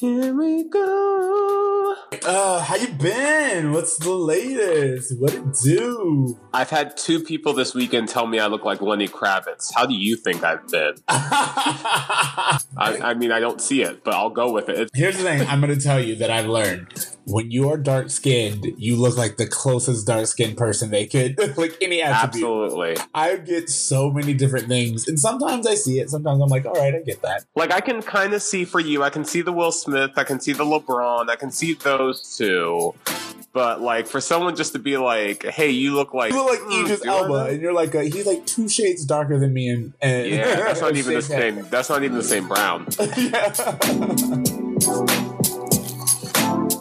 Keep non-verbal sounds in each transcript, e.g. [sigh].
Here we go. Uh, how you been? What's the latest? What it do? I've had two people this weekend tell me I look like Lenny Kravitz. How do you think I've been? [laughs] I, I mean, I don't see it, but I'll go with it. Here's the thing I'm going to tell you that I've learned. When you are dark skinned, you look like the closest dark skinned person they could, [laughs] like any attribute. Absolutely. I get so many different things, and sometimes I see it. Sometimes I'm like, all right, I get that. Like, I can kind of see for you, I can see the Will Smith, I can see the LeBron, I can see those two. But, like, for someone just to be like, hey, you look like. You look like mm, Idris Elba, and you're like, a, he's like two shades darker than me, and, and Yeah, that's not [laughs] even the shaved head. same. That's not even the same brown. [laughs]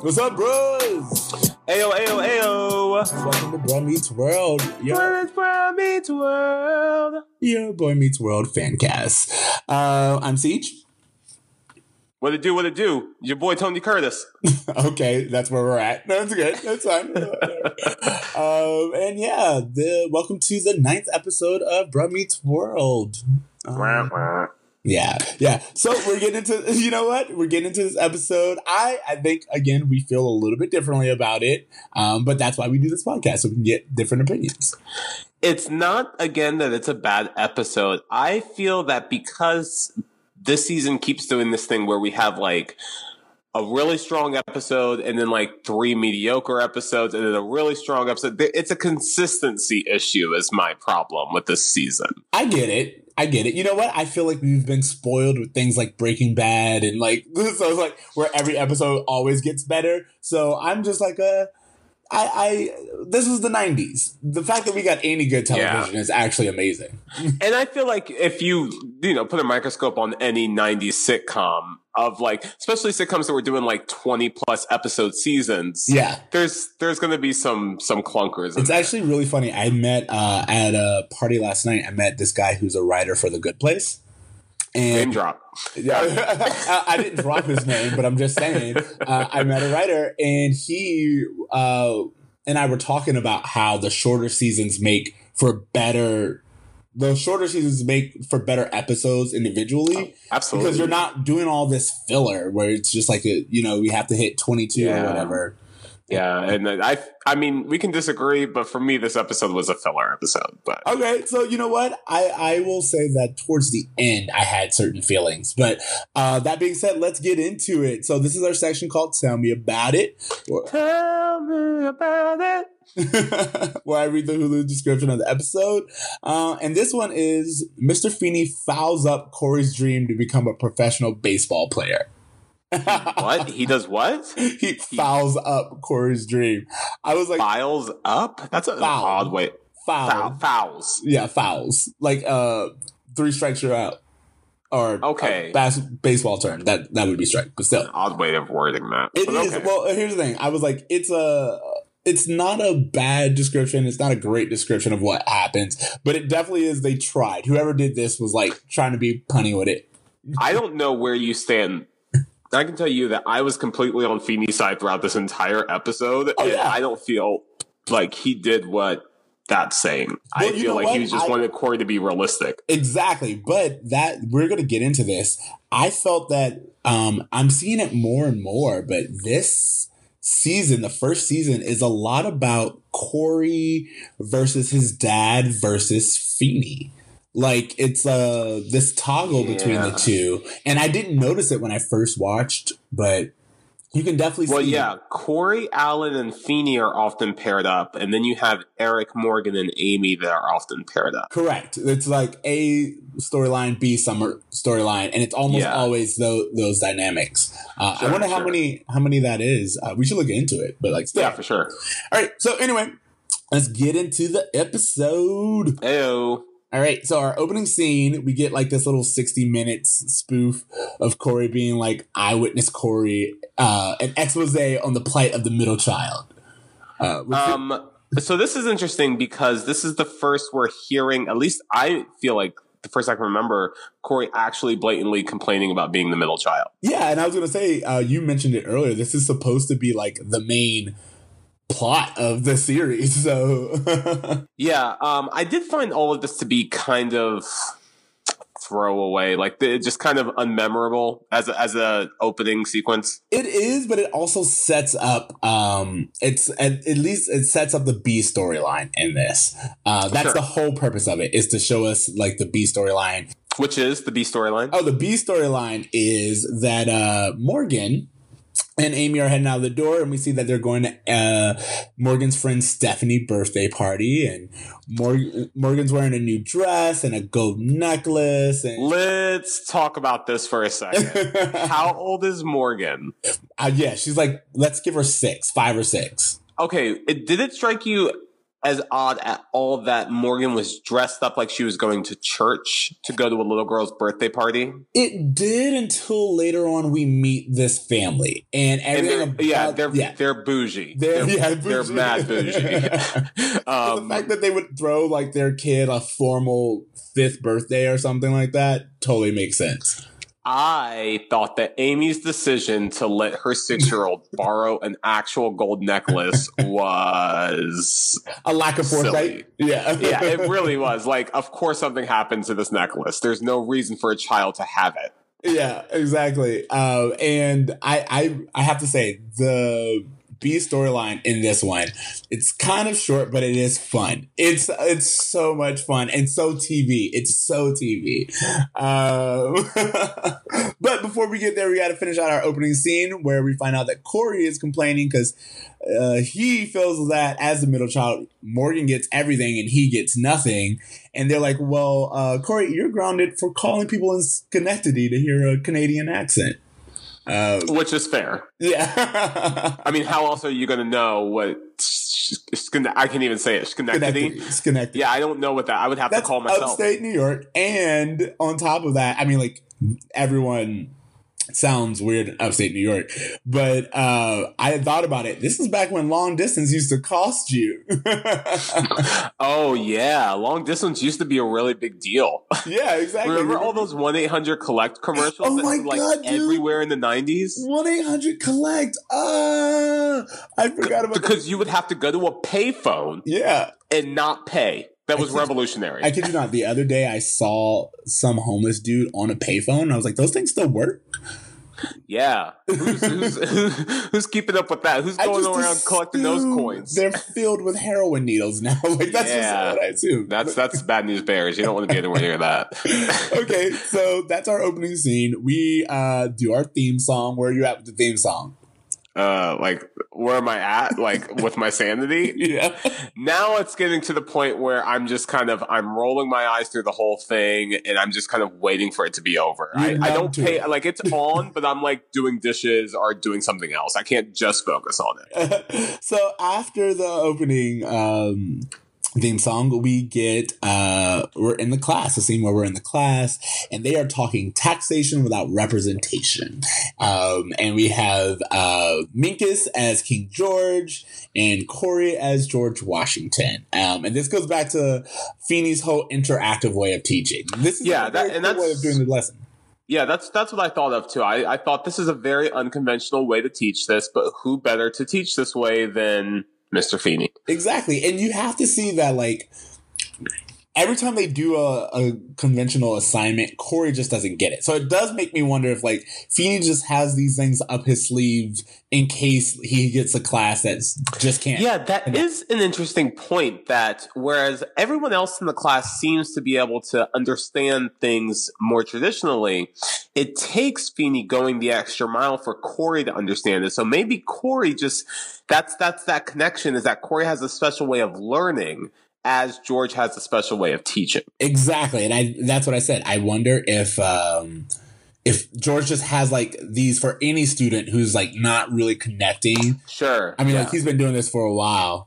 What's up, bros? Ayo, ayo, ayo. Welcome to Bruh Meets World. Is Brown meets world? your Boy Meets World fan cast. Uh, I'm CJ. What it do? What it do? Your boy Tony Curtis. [laughs] okay, that's where we're at. That's good. That's fine. [laughs] um, and yeah, the welcome to the ninth episode of Bruh Meets World. Um, Yeah, yeah. So we're getting into [laughs] you know what? We're getting into this episode. I I think again we feel a little bit differently about it. Um, but that's why we do this podcast so we can get different opinions. It's not again that it's a bad episode. I feel that because this season keeps doing this thing where we have like a really strong episode and then like three mediocre episodes and then a really strong episode. It's a consistency issue is my problem with this season. I get it. I get it. You know what? I feel like we've been spoiled with things like Breaking Bad and like [laughs] so like where every episode always gets better. So I'm just like a I, I this was the '90s. The fact that we got any good television is actually amazing. [laughs] And I feel like if you, you know, put a microscope on any 90s sitcom of like, especially sitcoms that were doing like 20 plus episode seasons, Yeah, there's, there's going to be some, some clunkers. it's actually really funny. I met uh, at a party last night. I met this guy who's a writer for The Good Place. Name drop. Yeah, [laughs] I, I didn't drop his name, but I'm just saying. Uh, I met a writer, and he uh, and I were talking about how the shorter seasons make for better. The shorter seasons make for better episodes individually Absolutely. because you're not doing all this filler where it's just like a you know we have to hit 22 Yeah. or whatever. Yeah. And I, I mean, we can disagree, but for me, this episode was a filler episode, but Okay, so you know what? I I will say that towards the end I had certain feelings, but uh, that being said, let's get into it. So this is our section called "Tell Me About It." tell me about it. [laughs] where I read the Hulu description of the episode. Uh, and this one is Mr. Feeny fouls up Corey's dream to become a professional baseball player. What? He does what? [laughs] he fouls up Corey's dream. I was like, Files up? That's a Foul. odd way. foul. Foul. Fouls. Yeah, fouls. Like uh, three strikes, you're out. Or Okay. bas- baseball term. That that would be strike, but still. Odd way of wording that. It is. Okay. Well, here's the thing. I was like, it's a. It's not a bad description. It's not a great description of what happens, but it definitely is. They tried. Whoever did this was like trying to be punny with it. I don't know where you stand. I can tell you that I was completely on Feeny's side throughout this entire episode, Oh, yeah. I don't feel like he did what that's saying. I Well, you feel like what? he was just I- wanted Corey to be realistic. Exactly. But that we're gonna get into this. I felt that um I'm seeing it more and more, but this season, the first season, is a lot about Corey versus his dad versus Feeny. Like it's uh this toggle between the two. And I didn't notice it when I first watched, but you can definitely Well, see yeah, Corey, Alan, and Feeny are often paired up, and then you have Eric Morgan and Amy that are often paired up. Correct. It's like A storyline, B summer storyline, and it's almost Yeah. always those those dynamics. Uh, I Sure, wonder how many how many that is. Uh, we should look into it, but like, still. Yeah, for sure. All right. So anyway, let's get into the episode. Ayo. All right. So our opening scene, we get like this little sixty minutes spoof of Corey being like eyewitness Corey, uh, an expose on the plight of the middle child. Uh, Um, so this is interesting because this is the first we're hearing. At least I feel like the first I can remember Corey actually blatantly complaining about being the middle child. Yeah, and I was gonna say, uh, you mentioned it earlier. This is supposed to be like the main plot of the series. So [laughs] Yeah, um, I did find all of this to be kind of throwaway. Like it's just kind of unmemorable as a, as a opening sequence. It is, but it also sets up. Um, it's at, at least it sets up the B storyline in this. Uh, that's sure. the whole purpose of it is to show us like the B storyline. Which is the B storyline? Oh, the B storyline is that uh, Morgan and Amy are heading out the door, and we see that they're going to uh, Morgan's friend Stephanie birthday party, and Mor- Morgan's wearing a new dress and a gold necklace. And- Let's talk about this for a second. [laughs] How old is Morgan? Uh, yeah, she's like, let's give her six, five or six. Okay, it, did it strike you as odd at all that Morgan was dressed up like she was going to church to go to a little girl's birthday party. It did until later on we meet this family and everything. And they're, about, yeah, they're yeah. they're bougie. They're, they're, yeah, bougie. they're mad bougie. [laughs] um, the fact that they would throw like their kid a formal fifth birthday or something like that totally makes sense. I thought that Amy's decision to let her six year old [laughs] borrow an actual gold necklace was a lack of foresight. Yeah. [laughs] yeah, it really [laughs] was. Like, of course, something happened to this necklace. There's no reason for a child to have it. Yeah, exactly. Uh, and I, I, I have to say the B storyline in this one. It's kind of short, but it is fun. It's it's so much fun and so TV. It's so TV. Um, [laughs] but before we get there, we got to finish out our opening scene where we find out that Corey is complaining because uh, he feels that as the middle child, Morgan gets everything and he gets nothing. And they're like, "Well, uh, Corey, you're grounded for calling people in Schenectady to hear a Canadian accent." Uh, Which is fair. Yeah. [laughs] I mean, how else are you going to know what? I can't even say it. Schenectady. Schenectady. Yeah, I don't know what that. I would have That's to call myself. Upstate New York, and on top of that, I mean, like everyone sounds weird in upstate New York, but uh, I had thought about it. This is back when long distance used to cost you. [laughs] oh yeah, long distance used to be a really big deal. Yeah, exactly. Remember all those one eight hundred collect commercials? Oh my like god, everywhere in the nineties. One eight hundred collect. Ah, I forgot about because that. you would have to go to a payphone. Yeah, and not pay. That was I revolutionary. I kid you not. The other day, I saw some homeless dude on a payphone. I was like, "Those things still work." Yeah, who's, [laughs] who's, [laughs] who's keeping up with that? Who's going around collecting those coins? They're filled with heroin needles now. [laughs] like that's yeah, what I assume. That's that's bad news bears. You don't want to be anywhere near that. okay, so that's our opening scene. We uh, do our theme song. Where are you at with the theme song? Uh like where am i at? Like with my sanity? [laughs] Yeah. Now it's getting to the point where i'm just kind of i'm rolling my eyes through the whole thing and i'm just kind of waiting for it to be over. I, I, don't pay it. like it's [laughs] on but i'm like doing dishes or doing something else. I can't just focus on it. [laughs] So after the opening um theme song, we get uh we're in the class, a scene where we're in the class, and they are talking taxation without representation. Um, and we have uh Minkus as King George and Corey as George Washington. Um, and this goes back to Feeny's whole interactive way of teaching. This is yeah, that, and that's way of doing the lesson. Yeah, that's that's what I thought of too. I, I thought this is a very unconventional way to teach this, but who better to teach this way than Mr. Feeny. Exactly. And you have to see that like every time they do a, a, conventional assignment, Corey just doesn't get it. So it does make me wonder if like Feeny just has these things up his sleeve in case he gets a class that just can't. Yeah, that is an interesting point. That whereas everyone else in the class seems to be able to understand things more traditionally, it takes Feeny going the extra mile for Corey to understand it. So maybe Corey just that's that's that connection is that Corey has a special way of learning as George has a special way of teaching. Exactly. And I that's what I said. I wonder if um if George just has like these for any student who's like not really connecting. Sure. I mean yeah. like he's been doing this for a while.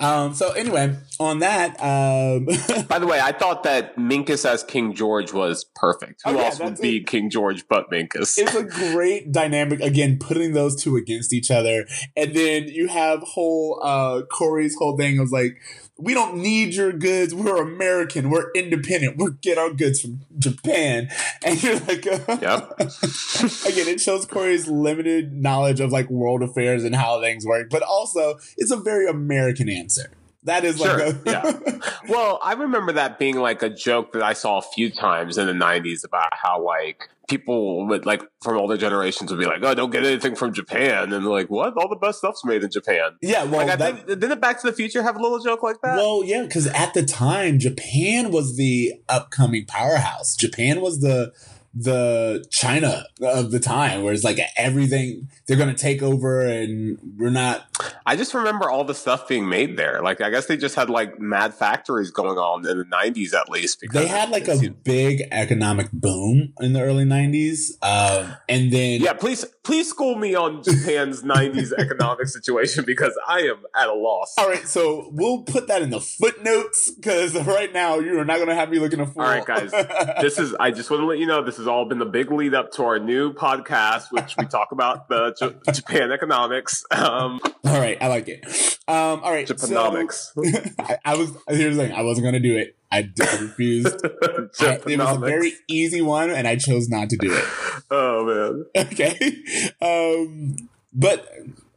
Um, so anyway, on that, um, [laughs] by the way, I thought that Minkus as King George was perfect. Who oh, yeah, else would be King George but Minkus? It's a great dynamic. Again, putting those two against each other, and then you have whole uh, Corey's whole thing was like we don't need your goods. We're American. We're independent. We get our goods from Japan. [laughs] And you're like, [laughs] yep. again, it shows Corey's limited knowledge of like world affairs and how things work, but also it's a very American answer. That is Sure, like a yeah. [laughs] Well, I remember that being like a joke that I saw a few times in the '90s about how like people would like from older generations would be like, "Oh, don't get anything from Japan," and like, "What? All the best stuff's made in Japan." yeah. Well, like, I that, think didn't Back to the Future have a little joke like that? well, yeah, because at the time, Japan was the upcoming powerhouse. Japan was the the China of the time, where it's like everything they're going to take over, and we're not. I just remember all the stuff being made there. Like, I guess they just had like mad factories going on in the '90s, at least. Because They had like a seemed- big economic boom in the early '90s, um, and then yeah. Please, please school me on Japan's '90s [laughs] economic situation because I am at a loss. All right, so we'll put that in the footnotes because right now you are not going to have me looking a fool. All right, guys. [laughs] this is i just want to let you know this has all been the big lead up to our new podcast which we talk about the J- japan economics um all right, I like it. Um, all right, so- japanomics [laughs] I, I was here's the thing. I wasn't going to do it. I refused. [laughs] I- it was a very easy one, and I chose not to do it. [laughs] oh man [laughs] Okay, um, but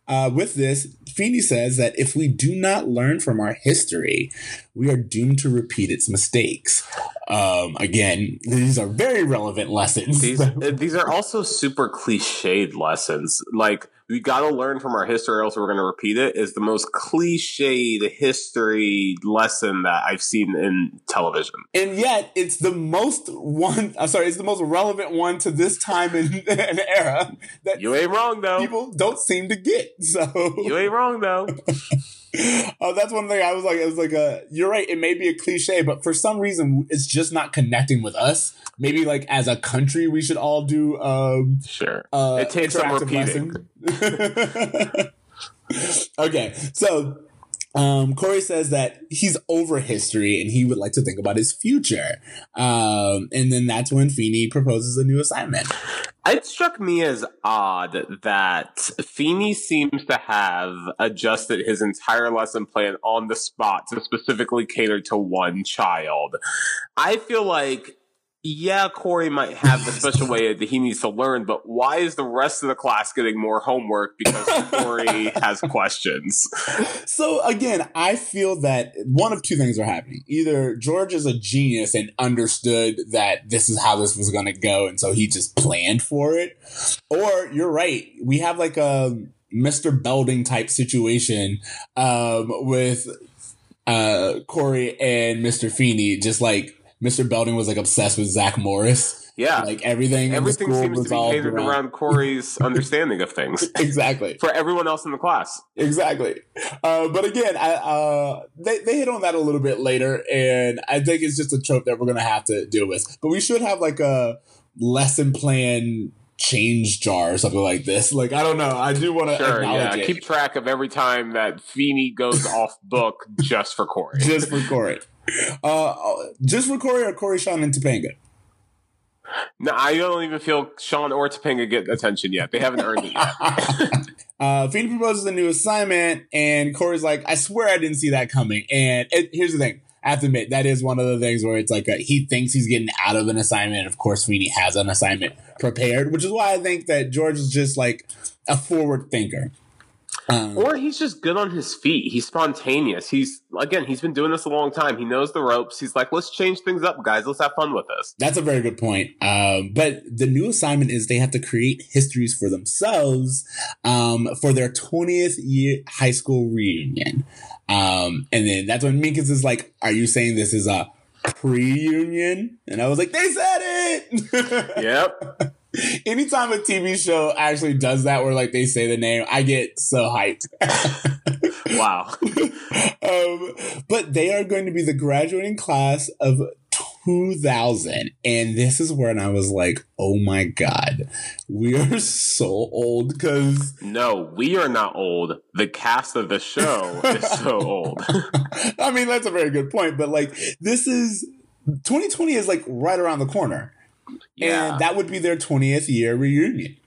uh, with this, Feeny says that if we do not learn from our history, we are doomed to repeat its mistakes. Um, again, these are very relevant lessons. these these are also super cliched lessons like we got to learn from our history or else we're going to repeat it is the most cliched history lesson that i've seen in television and yet, it's the most one. I'm sorry, it's the most relevant one to this time and, [laughs] and era that you ain't wrong though people don't seem to get. So you ain't wrong though [laughs] [laughs] Oh, that's one thing I was like, it was like a, you're right. It may be a cliche, but for some reason, it's just not connecting with us. Maybe like as a country, we should all do, um, sure uh, It takes some lesson. [laughs] okay. So, um, Corey says that he's over history and he would like to think about his future. Um, and then that's when Feeny proposes a new assignment. It struck me as odd that Feeny seems to have adjusted his entire lesson plan on the spot to specifically cater to one child. I feel like, yeah, Corey might have a special way that he needs to learn, but why is the rest of the class getting more homework because Corey [laughs] has questions? So again, I feel that one of two things are happening. Either George is a genius and understood that this is how this was going to go, and so he just planned for it, or you're right. We have like a Mr. Belding type situation um, with uh, Corey and Mr. Feeny. Just like Mr. Belding was like obsessed with Zach Morris. Yeah. Like everything, Everything seems to be catered around [laughs] Corey's understanding of things [laughs] exactly. for everyone else in the class. Exactly. Uh, but again, I, uh, they, they hit on that a little bit later, and I think it's just a trope that we're going to have to deal with. But we should have like a lesson plan change jar or something like this. Like, I don't know. I do want to Sure, acknowledge yeah. it. Keep track of every time that Feeny goes [laughs] off book just for Corey. just for Corey. Uh, just for Corey or Corey, Sean, and Topanga? No, I don't even feel Sean or Topanga get attention yet. They haven't earned it yet. [laughs] uh, Feeny proposes a new assignment, and Corey's like, I swear I didn't see that coming. And it, here's the thing. I have to admit, that is one of the things where it's like a, he thinks he's getting out of an assignment. And of course, Feeny has an assignment prepared, which is why I think that George is just like a forward thinker. Um, Or he's just good on his feet. He's spontaneous. He's again, he's been doing this a long time. He knows the ropes. He's like, let's change things up, guys. Let's have fun with this. That's a very good point. Um, but the new assignment is they have to create histories for themselves um, for their 20th year high school reunion. Um, and then that's when Minkus is like, Are you saying this is a pre union? And I was like, They said it. [laughs] Yep. [laughs] Anytime a TV show actually does that, where like they say the name, I get so hyped. [laughs] wow. um, but they are going to be the graduating class of 2000. And this is when I was like, oh my God, we are so old because No, we are not old. The cast of the show is so old. [laughs] I mean, that's a very good point. But like, this is 2020 is like right around the corner. Yeah. And that would be their 20th year reunion.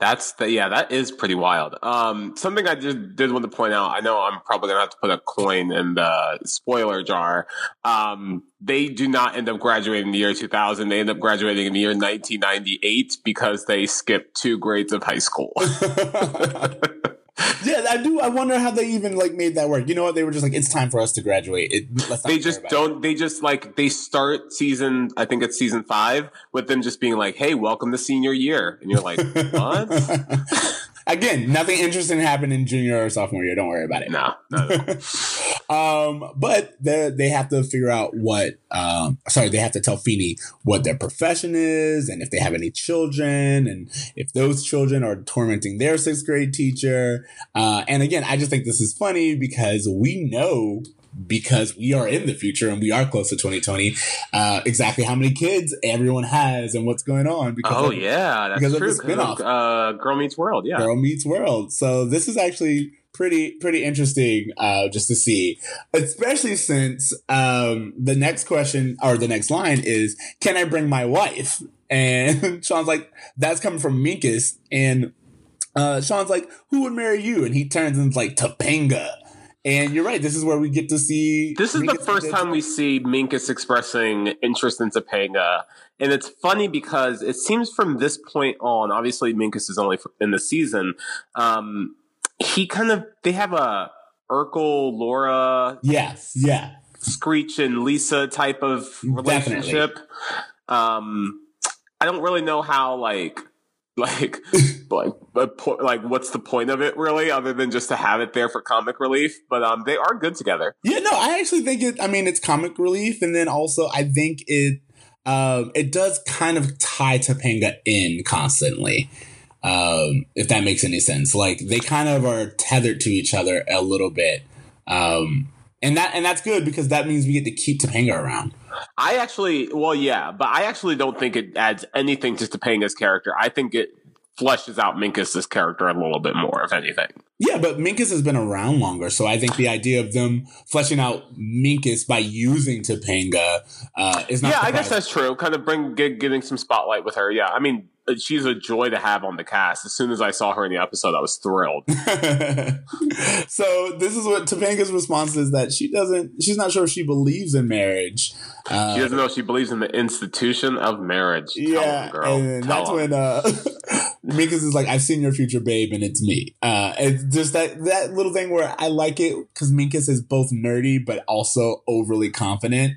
That's the yeah, that is pretty wild. Um, something I just did want to point out. I know I'm probably gonna have to put a coin in the spoiler jar. Um, they do not end up graduating in the year 2000. They end up graduating in the year 1998 because they skipped two grades of high school. [laughs] [laughs] yeah, I do. I wonder how they even like made that work. You know what? They were just like, it's time for us to graduate. It, they just don't. It. They just like they start season. I think it's season five with them just being like, "Hey, welcome to senior year," and you're like, [laughs] "What?" [laughs] Again, nothing interesting happened in junior or sophomore year. Don't worry about it. No, no. [laughs] um, but they they have to figure out what. Um, sorry, they have to tell Feeny what their profession is and if they have any children and if those children are tormenting their sixth grade teacher. Uh, and again, I just think this is funny because we know because we are in the future and we are close to 2020 uh, exactly how many kids everyone has and what's going on because oh of, yeah that's because true of the spin-off. uh, girl meets world yeah girl meets world so this is actually pretty pretty interesting uh, just to see especially since um, the next question or the next line is can i bring my wife [laughs] and sean's like that's coming from minkus and uh, Sean's like, who would marry you? And he turns and like Topanga. And you're right. This is where we get to see. This is Minkus the first time we see Minkus expressing interest in Topanga. And it's funny because it seems from this point on, obviously Minkus is only in the season. Um, he kind of, they have a Urkel, Laura. Yes. Yeah. Screech and Lisa type of relationship. Um, I don't really know how, like, [laughs] like like like what's the point of it really other than just to have it there for comic relief but um they are good together yeah no i actually think it i mean it's comic relief and then also i think it um it does kind of tie topanga in constantly um if that makes any sense like they kind of are tethered to each other a little bit um and that and that's good because that means we get to keep Topanga around. I actually, well, yeah, but I actually don't think it adds anything to Topanga's character. I think it fleshes out Minkus's character a little bit more, if anything. Yeah, but Minkus has been around longer, so I think the idea of them fleshing out Minkus by using Topanga uh, is not. Yeah, surprising. I guess that's true. Kind of bring get, getting some spotlight with her. Yeah, I mean, she's a joy to have on the cast. As soon as I saw her in the episode, I was thrilled. [laughs] so this is what Topanga's response is that she doesn't. She's not sure if she believes in marriage. Uh, she doesn't know if she believes in the institution of marriage. Yeah, girl. and Tell that's when uh, [laughs] Minkus is like, "I've seen your future, babe, and it's me." Uh, it's just that that little thing where I like it because Minkus is both nerdy but also overly confident.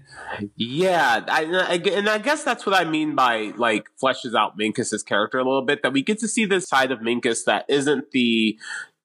Yeah, I, and I guess that's what I mean by like fleshes out Minkus's character a little bit. That we get to see this side of Minkus that isn't the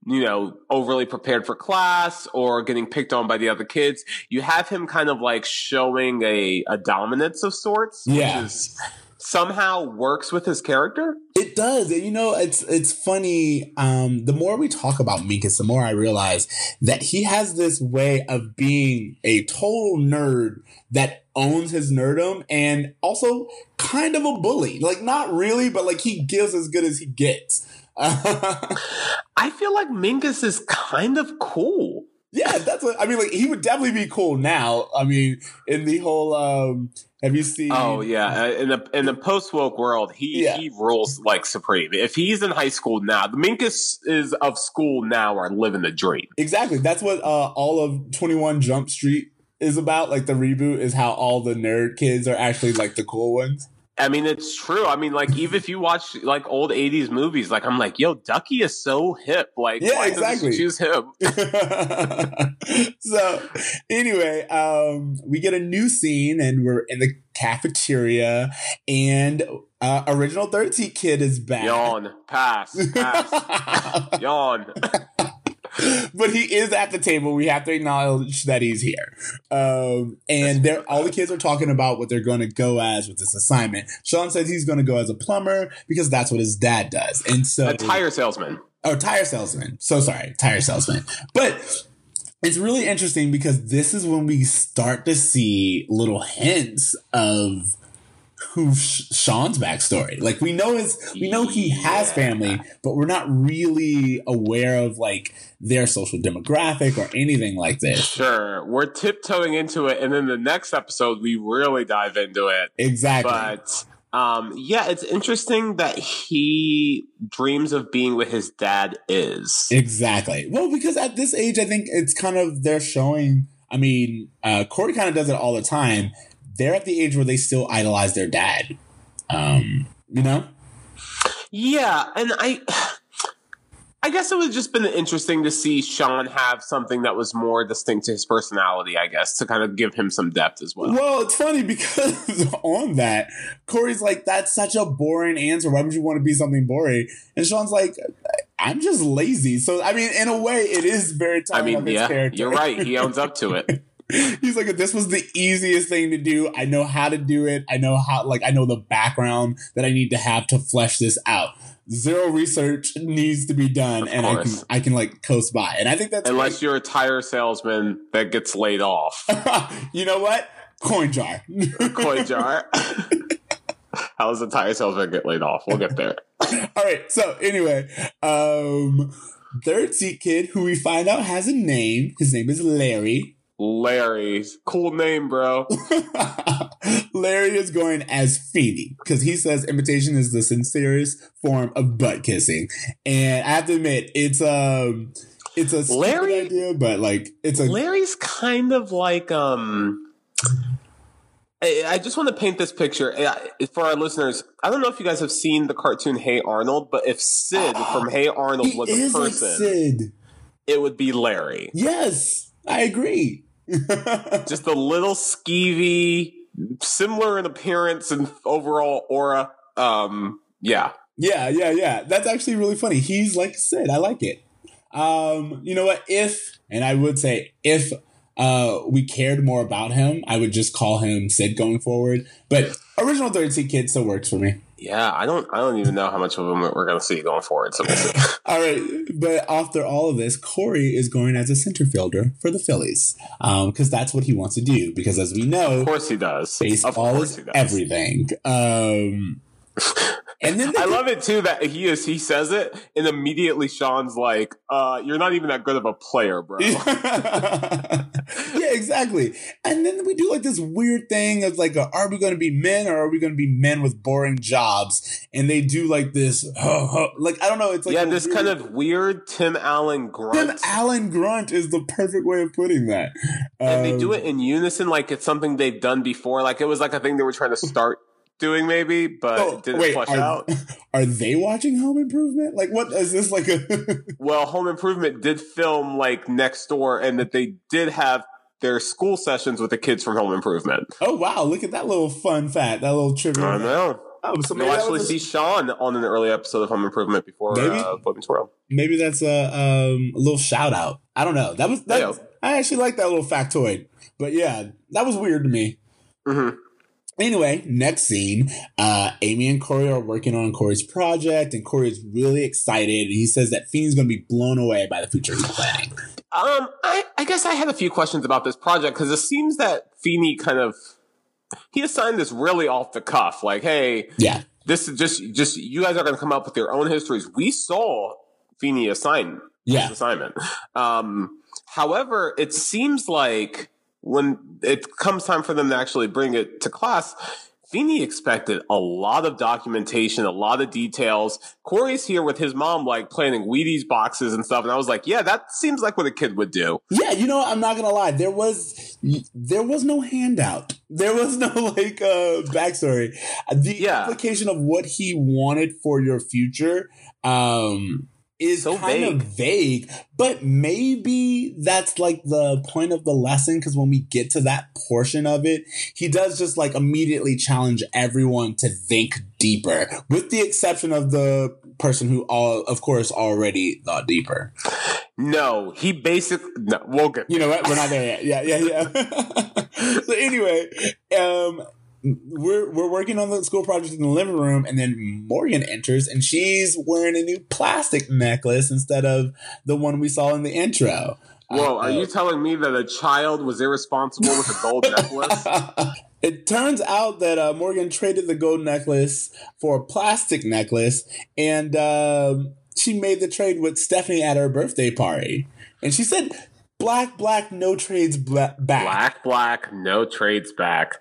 you know, overly prepared for class or getting picked on by the other kids. You have him kind of like showing a, a dominance of sorts, yeah. which is somehow works with his character. It does. And you know, it's it's funny. Um, the more we talk about Minkus, the more I realize that he has this way of being a total nerd that owns his nerdum and also kind of a bully. Like not really, but like he gives as good as he gets. [laughs] I feel like Minkus is kind of cool. Yeah, that's what I mean. Like he would definitely be cool now. I mean, in the whole um have you seen? Oh yeah, uh, in the in the post woke world, he yeah. he rules like supreme. If he's in high school now, the Minkus is of school now are living the dream. Exactly. That's what uh, all of Twenty One Jump Street is about. Like the reboot is how all the nerd kids are actually like the cool ones. I mean, it's true. I mean, like even if you watch like old '80s movies, like I'm like, yo, Ducky is so hip. Like, yeah, exactly. Choose him. [laughs] so, anyway, um, we get a new scene, and we're in the cafeteria, and uh, original 13 kid is back. Yawn. Pass. Pass. [laughs] Yawn. [laughs] but he is at the table. We have to acknowledge that he's here. Um, and they're, all the kids are talking about what they're going to go as with this assignment. Sean says he's going to go as a plumber because that's what his dad does. And so a tire salesman. Oh, tire salesman. So sorry, tire salesman. But it's really interesting because this is when we start to see little hints of who Sean's backstory. Like we know his, we know he has family, but we're not really aware of like their social demographic or anything like this. Sure, we're tiptoeing into it, and then the next episode we really dive into it. Exactly, but. Um, yeah, it's interesting that he dreams of being what his dad is. Exactly. Well, because at this age, I think it's kind of they're showing. I mean, uh, Corey kind of does it all the time they're at the age where they still idolize their dad. Um, you know? Yeah, and I [sighs] I guess it would just been interesting to see Sean have something that was more distinct to his personality. I guess to kind of give him some depth as well. Well, it's funny because [laughs] on that, Corey's like, "That's such a boring answer. Why would you want to be something boring?" And Sean's like, "I'm just lazy." So, I mean, in a way, it is very. I mean, yeah, character. you're right. He owns up to it. [laughs] [laughs] He's like, this was the easiest thing to do. I know how to do it. I know how, like, I know the background that I need to have to flesh this out. Zero research needs to be done, of and course. I can, I can like coast by. And I think that's unless great. you're a tire salesman that gets laid off. [laughs] you know what? Coin jar. Coin [laughs] jar. How does a tire salesman get laid off? We'll get there. All right. So anyway, um, third seat kid who we find out has a name. His name is Larry. Larry. Cool name, bro. [laughs] Larry is going as Feeny because he says imitation is the sincerest form of butt kissing. And I have to admit, it's um it's a Larry idea, but like it's a Larry's kind of like um I just want to paint this picture for our listeners. I don't know if you guys have seen the cartoon Hey Arnold, but if Sid [gasps] from Hey Arnold was a person, like it would be Larry. Yes, I agree. Just a little skeevy, similar in appearance and overall aura. Um, yeah. Yeah, yeah, yeah. That's actually really funny. He's like Sid. I like it. Um, you know what? If, and I would say, if uh, we cared more about him, I would just call him Sid going forward. But original third seat kid still works for me. Yeah, I don't. I don't even know how much of them we're going to see going forward. So we'll see. [laughs] all right, but after all of this, Corey is going as a center fielder for the Phillies because um, that's what he wants to do. Because as we know, of course he does. Baseball is everything. Um, [laughs] and then I love it too that he is he says it and immediately Sean's like, uh, you're not even that good of a player, bro. [laughs] yeah, exactly. And then we do like this weird thing of like, uh, are we going to be men or are we going to be men with boring jobs? And they do like this, like I don't know. It's like yeah, this weird, kind of weird Tim Allen grunt. Tim Allen grunt is the perfect way of putting that. And um, they do it in unison, like it's something they've done before. Like it was like a thing they were trying to start doing maybe, but oh, didn't wait, flush are, out. [laughs] Are they watching Home Improvement? Like, what is this like a? [laughs] well, Home Improvement did film like next door, and that they did have their school sessions with the kids from Home Improvement. Oh wow! Look at that little fun fact, that little trivia. I know. Oh, so maybe actually see Sean on an early episode of Home Improvement before maybe uh, World. Maybe that's a, um, a little shout out. I don't know. That was that. I actually like that little factoid, but yeah, that was weird to me. Mm-hmm. Anyway, next scene, uh, Amy and Corey are working on Corey's project, and Corey is really excited. He says that Feeny's going to be blown away by the future he's planning. Um, I, I guess I had a few questions about this project because it seems that Feeny kind of he assigned this really off the cuff, like, "Hey, yeah, this is just just you guys are going to come up with your own histories." We saw Feeny assign yeah. assignment. Um, however, it seems like when it comes time for them to actually bring it to class, Feeny expected a lot of documentation, a lot of details. Corey's here with his mom, like planning Wheaties boxes and stuff. And I was like, yeah, that seems like what a kid would do. Yeah, you know, I'm not gonna lie. There was there was no handout. There was no [laughs] like uh backstory. The yeah. application of what he wanted for your future. Um is so kind vague. of vague, but maybe that's like the point of the lesson because when we get to that portion of it, he does just like immediately challenge everyone to think deeper, with the exception of the person who all of course already thought deeper. No, he basically no, we'll get You know what? We're not there yet. Yeah, yeah, yeah. [laughs] so anyway, um we're we're working on the school project in the living room, and then Morgan enters, and she's wearing a new plastic necklace instead of the one we saw in the intro. Whoa, uh, are you telling me that a child was irresponsible with a gold [laughs] necklace? It turns out that uh, Morgan traded the gold necklace for a plastic necklace, and uh, she made the trade with Stephanie at her birthday party. And she said, "Black, black, no trades back." Black, black, no trades back.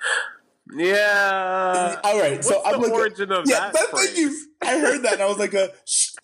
Yeah. All right. What's so I'm the like, origin of yeah, that? Thank you. I heard that and I was like, uh,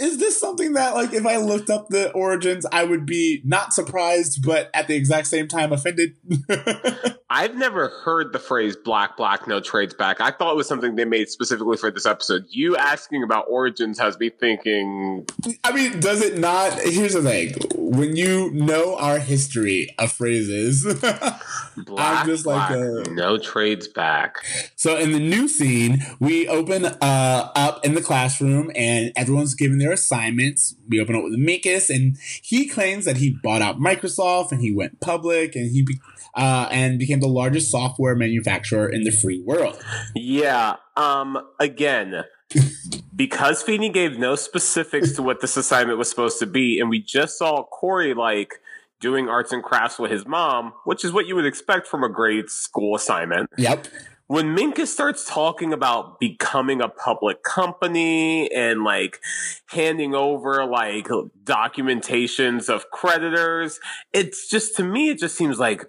is this something that like if I looked up the origins, I would be not surprised, but at the exact same time offended? [laughs] I've never heard the phrase black black no trades back. I thought it was something they made specifically for this episode. You asking about origins has me thinking I mean, does it not here's the thing. When you know our history of phrases, [laughs] black, I'm just black, like a, no trades back. So in the new scene, we open uh, up in the classroom and everyone's giving their assignments. We open up with Minkus and he claims that he bought out Microsoft and he went public and he be- uh, and became the largest software manufacturer in the free world. Yeah. Um. Again, [laughs] because Feeny gave no specifics to what this assignment was supposed to be, and we just saw Corey like doing arts and crafts with his mom, which is what you would expect from a grade school assignment. Yep. When Minkus starts talking about becoming a public company and like handing over like documentations of creditors, it's just to me, it just seems like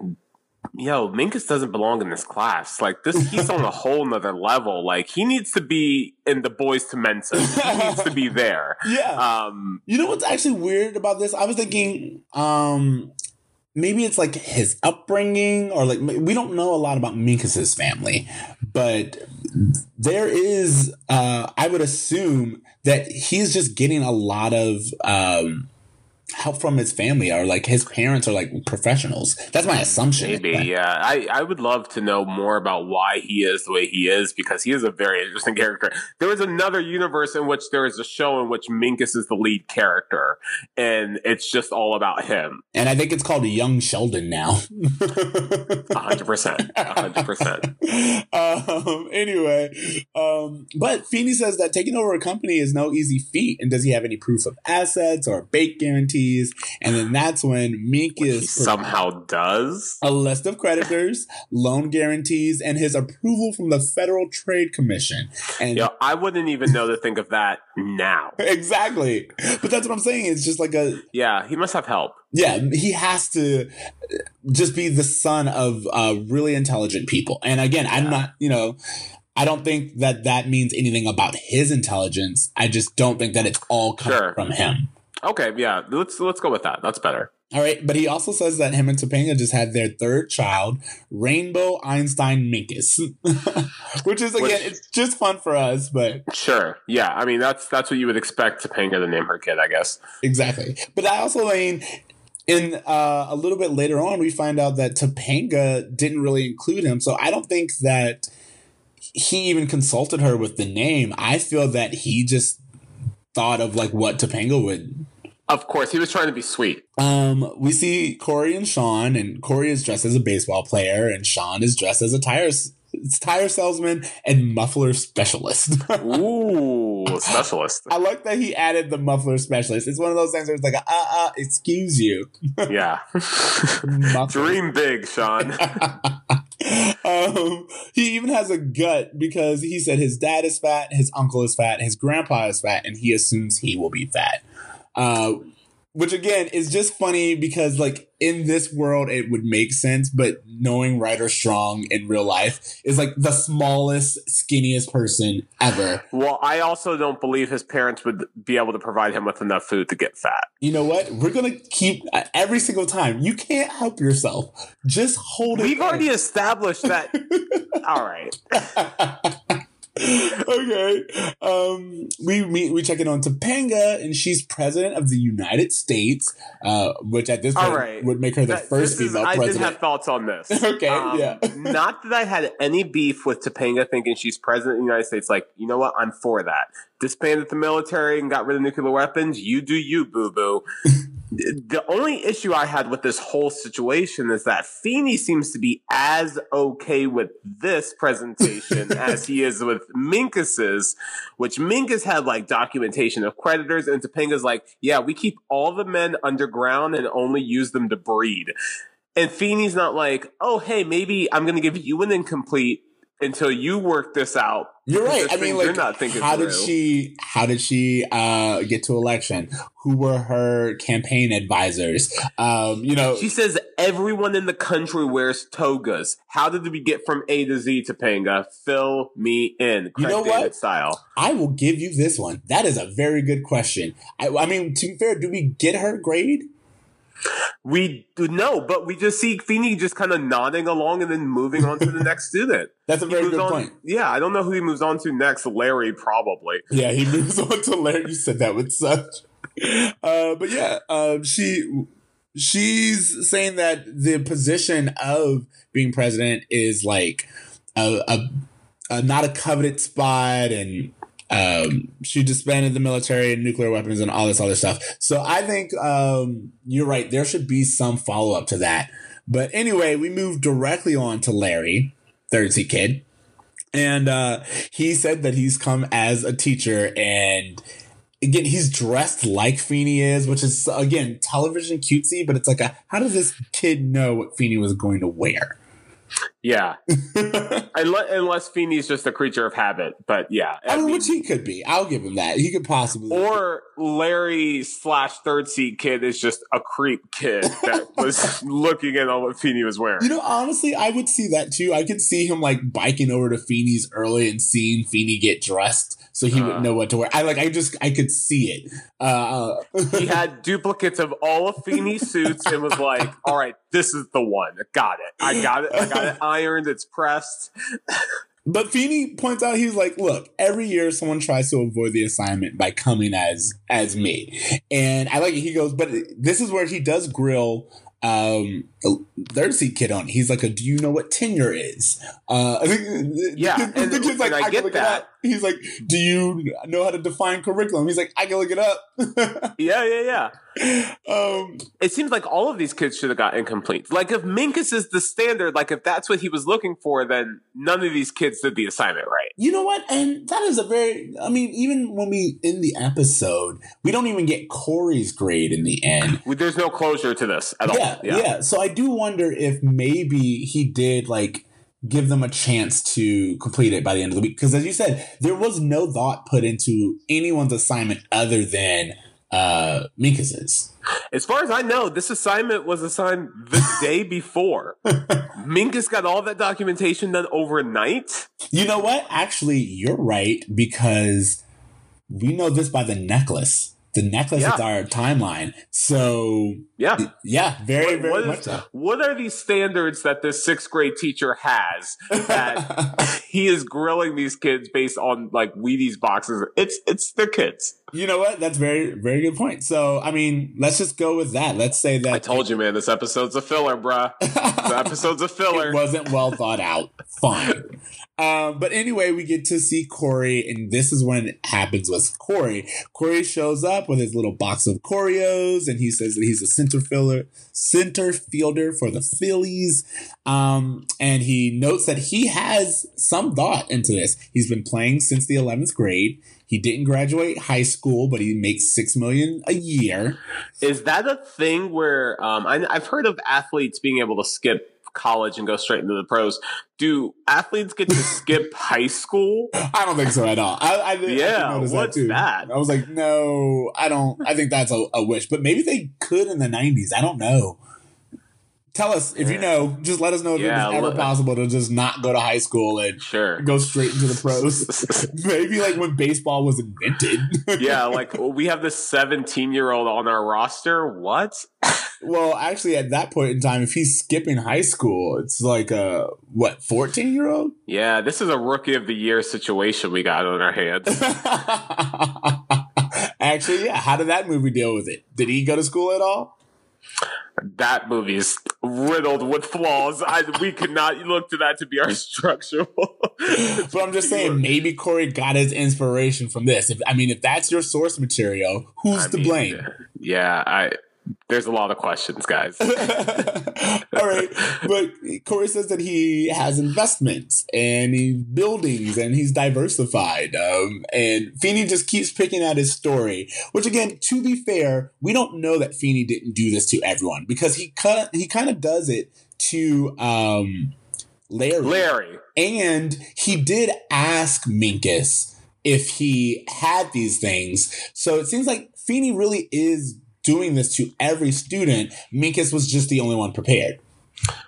yo, Minkus doesn't belong in this class. Like this, he's on a [laughs] whole nother level. Like he needs to be in the boys to Mensa. [laughs] He needs to be there. Yeah. Um, you know what's actually weird about this? I was thinking, um, maybe it's like his upbringing or like we don't know a lot about Minkus's family, but there is, uh, I would assume that he's just getting a lot of, um, help from his family or like his parents are like professionals. That's my assumption. Maybe, yeah. I, I would love to know more about why he is the way he is because he is a very interesting character. There is another universe in which there is a show in which Minkus is the lead character and it's just all about him. And I think it's called Young Sheldon now. 100%. 100%. [laughs] Um, anyway, um, but Feeny says that taking over a company is no easy feat. And does he have any proof of assets or a bank guarantee? Guarantees, and then that's when Minkus somehow does a list of creditors, loan guarantees, and his approval from the Federal Trade Commission. And yeah, I wouldn't even know to think of that now. [laughs] exactly, but that's what I'm saying. It's just like a yeah. He must have help. Yeah, he has to just be the son of uh, really intelligent people. And again, I'm not, you know, I don't think that that means anything about his intelligence. I just don't think that it's all coming sure. from him. Okay, yeah, let's let's go with that. That's better. All right, but he also says that him and Topanga just had their third child, Rainbow Einstein Minkus, [laughs] which is again, which, it's just fun for us. But sure, yeah, I mean that's that's what you would expect Topanga to name her kid, I guess. Exactly, but I also mean. In uh, a little bit later on, we find out that Topanga didn't really include him, so I don't think that he even consulted her with the name. I feel that he just thought of like what Topanga would of course, he was trying to be sweet. Um, we see Corey and Sean, and Corey is dressed as a baseball player, and Sean is dressed as a tire tire salesman and muffler specialist. [laughs] Ooh, specialist! I like that he added the muffler specialist. It's one of those things where it's like, uh, uh, excuse you. [laughs] yeah, dream big, Sean. [laughs] um, he even has a gut because he said his dad is fat, his uncle is fat, his grandpa is fat, and he assumes he will be fat. Uh, which again is just funny because like in this world it would make sense, but knowing Ryder Strong in real life is like the smallest, skinniest person ever. Well, I also don't believe his parents would be able to provide him with enough food to get fat. You know what? We're gonna keep uh, every single time. You can't help yourself. Just hold We've it. We've already established that. [laughs] All right. [laughs] [laughs] okay. Um, we meet, we check in on Topanga, and she's president of the United States, uh, which at this point right. would make her the that, first female is, president. I did have thoughts on this. [laughs] okay, um, yeah. [laughs] not that I had any beef with Topanga thinking she's president of the United States. Like, you know what? I'm for that. Disbanded the military and got rid of nuclear weapons. You do you, boo boo. The only issue I had with this whole situation is that Feeny seems to be as okay with this presentation [laughs] as he is with Minkus's, which Minkus had like documentation of creditors, and Topanga's like, yeah, we keep all the men underground and only use them to breed. And Feeny's not like, oh, hey, maybe I'm going to give you an incomplete until you work this out. You're right. I mean, like, you're not thinking how through. did she? How did she uh, get to election? Who were her campaign advisors? Um, you know, she says everyone in the country wears togas. How did we get from A to Z, Topanga? Fill me in. you know what? Style. I will give you this one. That is a very good question. I, I mean, to be fair, do we get her grade? We no, but we just see Feeny just kind of nodding along and then moving on to the [laughs] next student. That's a very good on, point. Yeah, I don't know who he moves on to next. Larry probably. Yeah, he moves [laughs] on to Larry. You said that with such. Uh, but yeah, um, she she's saying that the position of being president is like a, a, a not a coveted spot and um, she disbanded the military and nuclear weapons and all this other stuff. So I think um, you're right. There should be some follow up to that. But anyway, we move directly on to Larry, third seat kid. And uh, he said that he's come as a teacher and again, he's dressed like Feeny is, which is again television cutesy, but it's like a how does this kid know what Feeny was going to wear? Yeah, [laughs] unless, unless Feeny's just a creature of habit, but yeah, I, I mean, which he could be. I'll give him that. He could possibly, or Larry slash third seat kid is just a creep kid that [laughs] was looking at all what Feeny was wearing. You know, honestly, I would see that too. I could see him like biking over to Feeny's early and seeing Feeny get dressed so he uh, would know what to wear. I like I just I could see it. Uh, he [laughs] had duplicates of all of Feeny's suits and was like, "All right, this is the one. Got it. I got it. I got it ironed. It's pressed." [laughs] But Feeny points out he's like, look, every year someone tries to avoid the assignment by coming as as me, and I like it. He goes, but this is where he does grill um, third seat kid on. He's like, a, "Do you know what tenure is?" Uh, [laughs] yeah, the, the, the kid's like, I, I get that. He's like, "Do you know how to define curriculum?" He's like, "I can look it up." [laughs] yeah, yeah, yeah. Um, it seems like all of these kids should have got incomplete. Like if Minkus is the standard, like if that's what he was looking for, then none of these kids did the assignment right. You know what? And that is a very. I mean, even when we in the episode, we don't even get Cory's grade in the end. There's no closure to this at yeah, all. Yeah, yeah. So I do wonder if maybe he did like give them a chance to complete it by the end of the week. Because as you said, there was no thought put into anyone's assignment other than uh Minkus's. As far as I know, this assignment was assigned the [laughs] day before. Minkus got all that documentation done overnight. You know what? Actually, you're right because we know this by the necklace. The necklace yeah. is our timeline. So yeah, yeah, very, what, very what much so. What are these standards that this sixth grade teacher has that [laughs] he is grilling these kids based on like Wheaties boxes? It's it's the kids. You know what? That's very very good point. So I mean, let's just go with that. Let's say that I told you, man. This episode's a filler, bruh. this [laughs] episode's a filler. it wasn't well thought out. Fine. Um, but anyway, we get to see Cory, and this is when it happens with Cory. Cory shows up with his little box of Coreos, and he says that he's a center fielder, center fielder for the Phillies. Um, and he notes that he has some thought into this. He's been playing since the 11th grade. He didn't graduate high school, but he makes six million a year. Is that a thing where um, I, I've heard of athletes being able to skip college and go straight into the pros. Do athletes get to [laughs] skip high school? I don't think so at all. I, I, yeah, I what's that, too. that? I was like, no, I don't. I think that's a, a wish, but maybe they could in the '90s. I don't know. Tell us if you know. Just let us know if yeah, it's ever look. possible to just not go to high school and sure go straight into the pros. [laughs] [laughs] Maybe like when baseball was invented. [laughs] yeah, like we have this 17 year old on our roster. What? well, actually, at that point in time, if he's skipping high school, it's like a what 14 year old. Yeah, this is a rookie of the year situation we got on our hands. actually, yeah. How did that movie deal with it? Did he go to school at all? That movie is riddled with flaws. I, we could not look to that to be our [laughs] structural. [laughs] but I'm just saying, maybe Cory got his inspiration from this. If I mean, if that's your source material, who's I to mean, blame? Yeah, I there's a lot of questions, guys. [laughs] All right. But Cory says that he has investments and he buildings and he's diversified. Um, and Feeny just keeps picking at his story, which again, to be fair, we don't know that Feeny didn't do this to everyone because he kind of, he kind of does it to, um, Larry. Larry. And he did ask Minkus if he had these things. So it seems like Feeny really is doing this to every student. Minkus was just the only one prepared.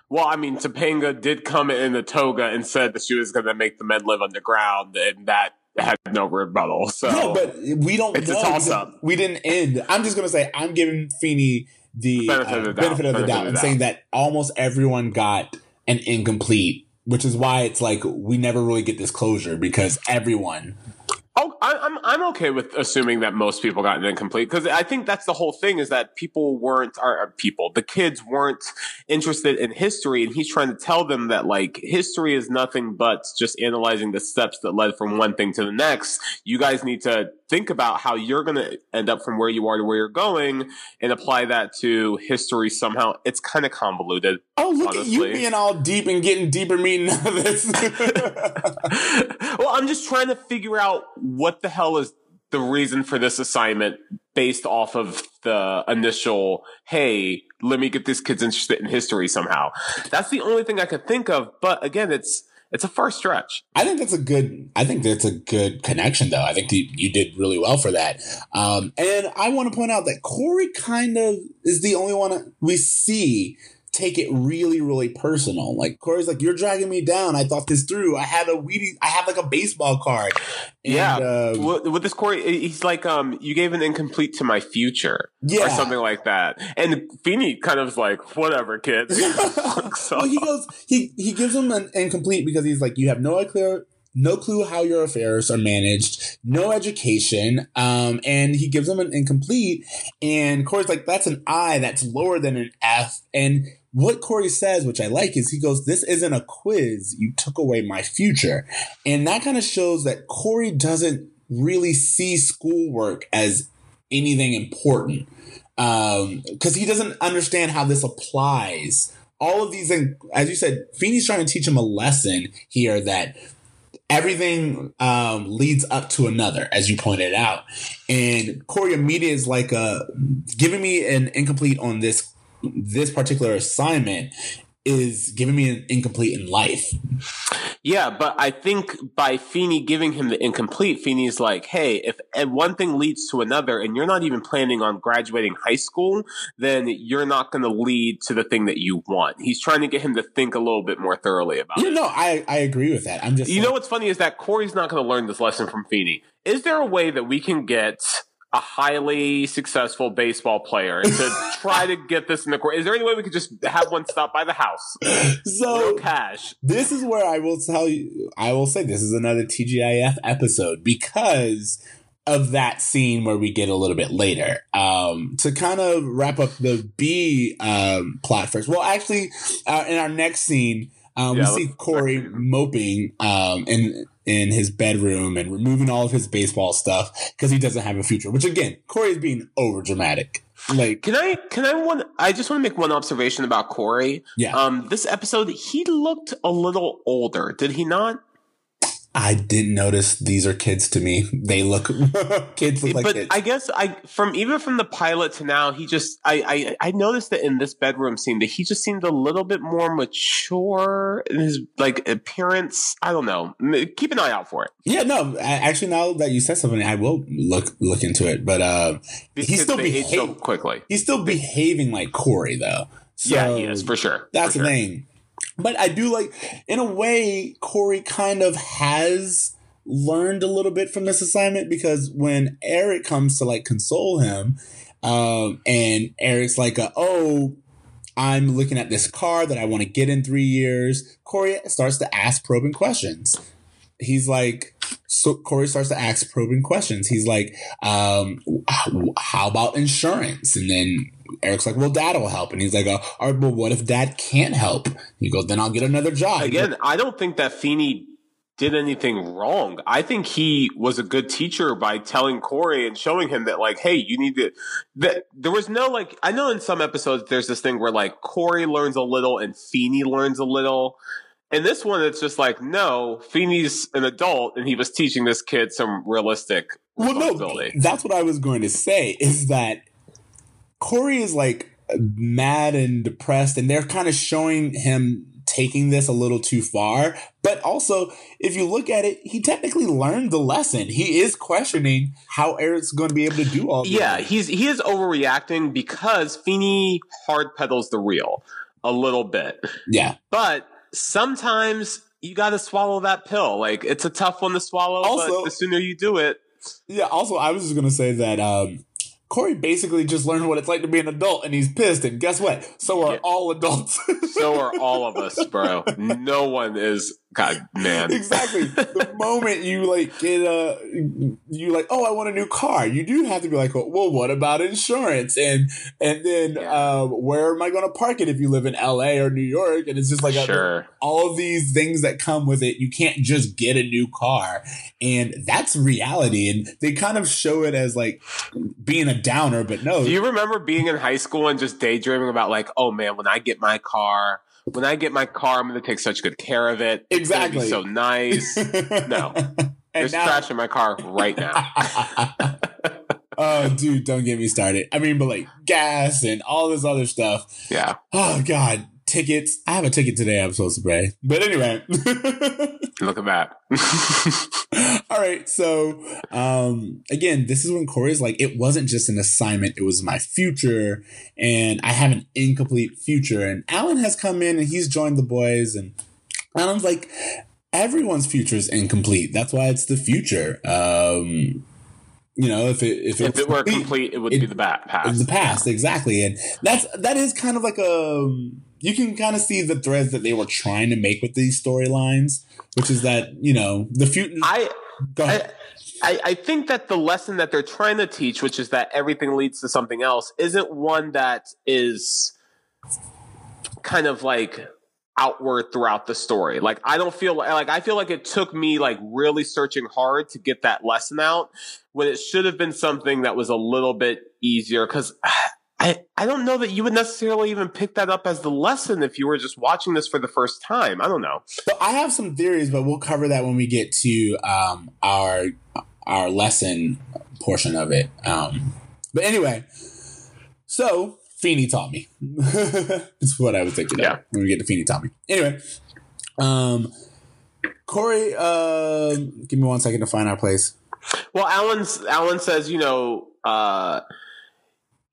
Well, I mean, Topanga did come in the toga and said that she was going to make the men live underground, and that had no rebuttal. So no, but we don't. It's know a toss up. We didn't end. I'm just gonna say I'm giving Feeny the benefit uh, of the doubt. benefit of the Benefit doubt of and doubt. saying that almost everyone got an incomplete, which is why it's like we never really get this closure because everyone. Oh, I, I'm I'm okay with assuming that most people got an incomplete because I think that's the whole thing is that people weren't or people the kids weren't interested in history and he's trying to tell them that like history is nothing but just analyzing the steps that led from one thing to the next. You guys need to think about how you're going to end up from where you are to where you're going and apply that to history somehow. It's kind of convoluted. Oh, look at you Honestly. being all deep and getting deeper meaning of this. [laughs] well, I'm just trying to figure out what the hell is the reason for this assignment based off of the initial, hey, let me get these kids interested in history somehow. That's the only thing I could think of. But again, it's it's a first stretch. I think that's a good. I think that's a good connection, though. I think you, you did really well for that. Um, and I want to point out that Cory kind of is the only one we see take it really, really personal. Like Cory's like, "You're dragging me down. I thought this through. I had a weedy. I have like a baseball card." And, yeah. um, with, with this Cory, he's like, um, you gave an incomplete to my future. yeah. Or something like that. And Feeny kind of is like, whatever, kid. [laughs] So- well, he goes. He he gives him an incomplete because he's like, you have no clear, no clue how your affairs are managed, no education, um, and he gives him an incomplete. And Cory's like, that's an I, that's lower than an F. And what Cory says, which I like, is he goes, this isn't a quiz. You took away my future, and that kind of shows that Cory doesn't really see schoolwork as anything important because he doesn't understand how this applies. All of these, things, as you said, Feeny's trying to teach him a lesson here that everything um, leads up to another, as you pointed out. And Cory immediately is like, uh, giving me an incomplete on this this particular assignment is giving me an incomplete in life. Yeah, but I think by Feeny giving him the incomplete, Feeny's like, hey, if and one thing leads to another and you're not even planning on graduating high school, then you're not going to lead to the thing that you want. He's trying to get him to think a little bit more thoroughly about You it. know, I, I agree with that. I'm just You like- know what's funny is that Cory's not going to learn this lesson from Feeny. Is there a way that we can get a highly successful baseball player to [laughs] try to get this in the court? Is there any way we could just have one stop by the house? so No cash. this is where I will tell you, I will say this is another TGIF episode because of that scene where we get a little bit later. Um, to kind of wrap up the B um, plot first. Well, actually, uh, in our next scene, um, Yeah, we see Cory moping um, in in his bedroom and removing all of his baseball stuff because he doesn't have a future. Which again, Cory is being over dramatic. Like, Can I can I one I just want to make one observation about Cory. yeah, Um this episode he looked a little older, did he not? I didn't notice these are kids to me. They look [laughs] kids look like but kids. I guess I from even from the pilot to now, he just I, I I noticed that in this bedroom scene that he just seemed a little bit more mature in his like appearance. I don't know. Keep an eye out for it. Yeah, no. Actually, now that you said something, I will look look into it. But uh, These He's still age so quickly. he's still behaving like Cory, though. So yeah, he is for sure. That's for the sure. thing. But I do like, in a way, Cory kind of has learned a little bit from this assignment because when Eric comes to like console him, um, and Eric's like, uh, "Oh, I'm looking at this car that I want to get in three years," Cory starts to ask probing questions. He's like, so Cory starts to ask probing questions. He's like, um, how about insurance? And then Eric's like, well, dad will help. And he's like, uh, all right, but what if dad can't help? He goes, then I'll get another job. Again, I don't think that Feeny did anything wrong. I think he was a good teacher by telling Cory and showing him that, like, hey, you need to. That there was no like. I know in some episodes there's this thing where like Cory learns a little and Feeny learns a little. In this one, it's just like, no, Feeny's an adult and he was teaching this kid some realistic well, no, that's what I was going to say is that Cory is like mad and depressed, and they're kind of showing him taking this a little too far. But also, if you look at it, he technically learned the lesson. He is questioning how Eric's going to be able to do all. This. Yeah, he's he is overreacting because Feeny hard pedals the real a little bit. Yeah, but sometimes you got to swallow that pill. Like it's a tough one to swallow. Also, but the sooner you do it, yeah. Also, I was just gonna say that um, Cory basically just learned what it's like to be an adult and he's pissed. And guess what? So are yeah. all adults. [laughs] so are all of us, bro. No one is God, man. Exactly. the [laughs] moment you like get a, you like, oh, I want a new car. You do have to be like, well, what about insurance? And and then yeah. uh, where am I going to park it if you live in L.A. or New York? And it's just like sure. a, all of these things that come with it. You can't just get a new car, and that's reality. And they kind of show it as like being a downer, but no. Do you remember being in high school and just daydreaming about like, oh man, when I get my car when I get my car, I'm going to take such good care of it. Exactly. so nice. [laughs] no. There's now- trash in my car right now. [laughs] oh, dude, don't get me started. I mean, but like gas and all this other stuff. Yeah. Oh, God tickets. I have a ticket today I'm supposed to pay. But anyway. [laughs] Look at that. [laughs] All right. So um again, this is when Cory's like, it wasn't just an assignment, it was my future. And I have an incomplete future. And Alan has come in and he's joined the boys and Alan's like, everyone's future is incomplete. That's why it's the future. Um you know, if it if, if it, were complete, it would it, be the past. The past, exactly, and that's that is kind of like a you can kind of see the threads that they were trying to make with these storylines, which is that you know the future. I, I, I I think that the lesson that they're trying to teach, which is that everything leads to something else, isn't one that is kind of like outward throughout the story. Like I don't feel like I feel like it took me like really searching hard to get that lesson out when it should have been something that was a little bit easier because I, I don't know that you would necessarily even pick that up as the lesson if you were just watching this for the first time. I don't know. So I have some theories, but we'll cover that when we get to um, our our lesson portion of it. Um, but anyway, so Feeny taught me. [laughs] That's what I was thinking. Yeah. Of when we get to Feeny taught me. Anyway, um, Cory, uh, give me one second to find our place. Well, Alan's Alan says, you know. Uh,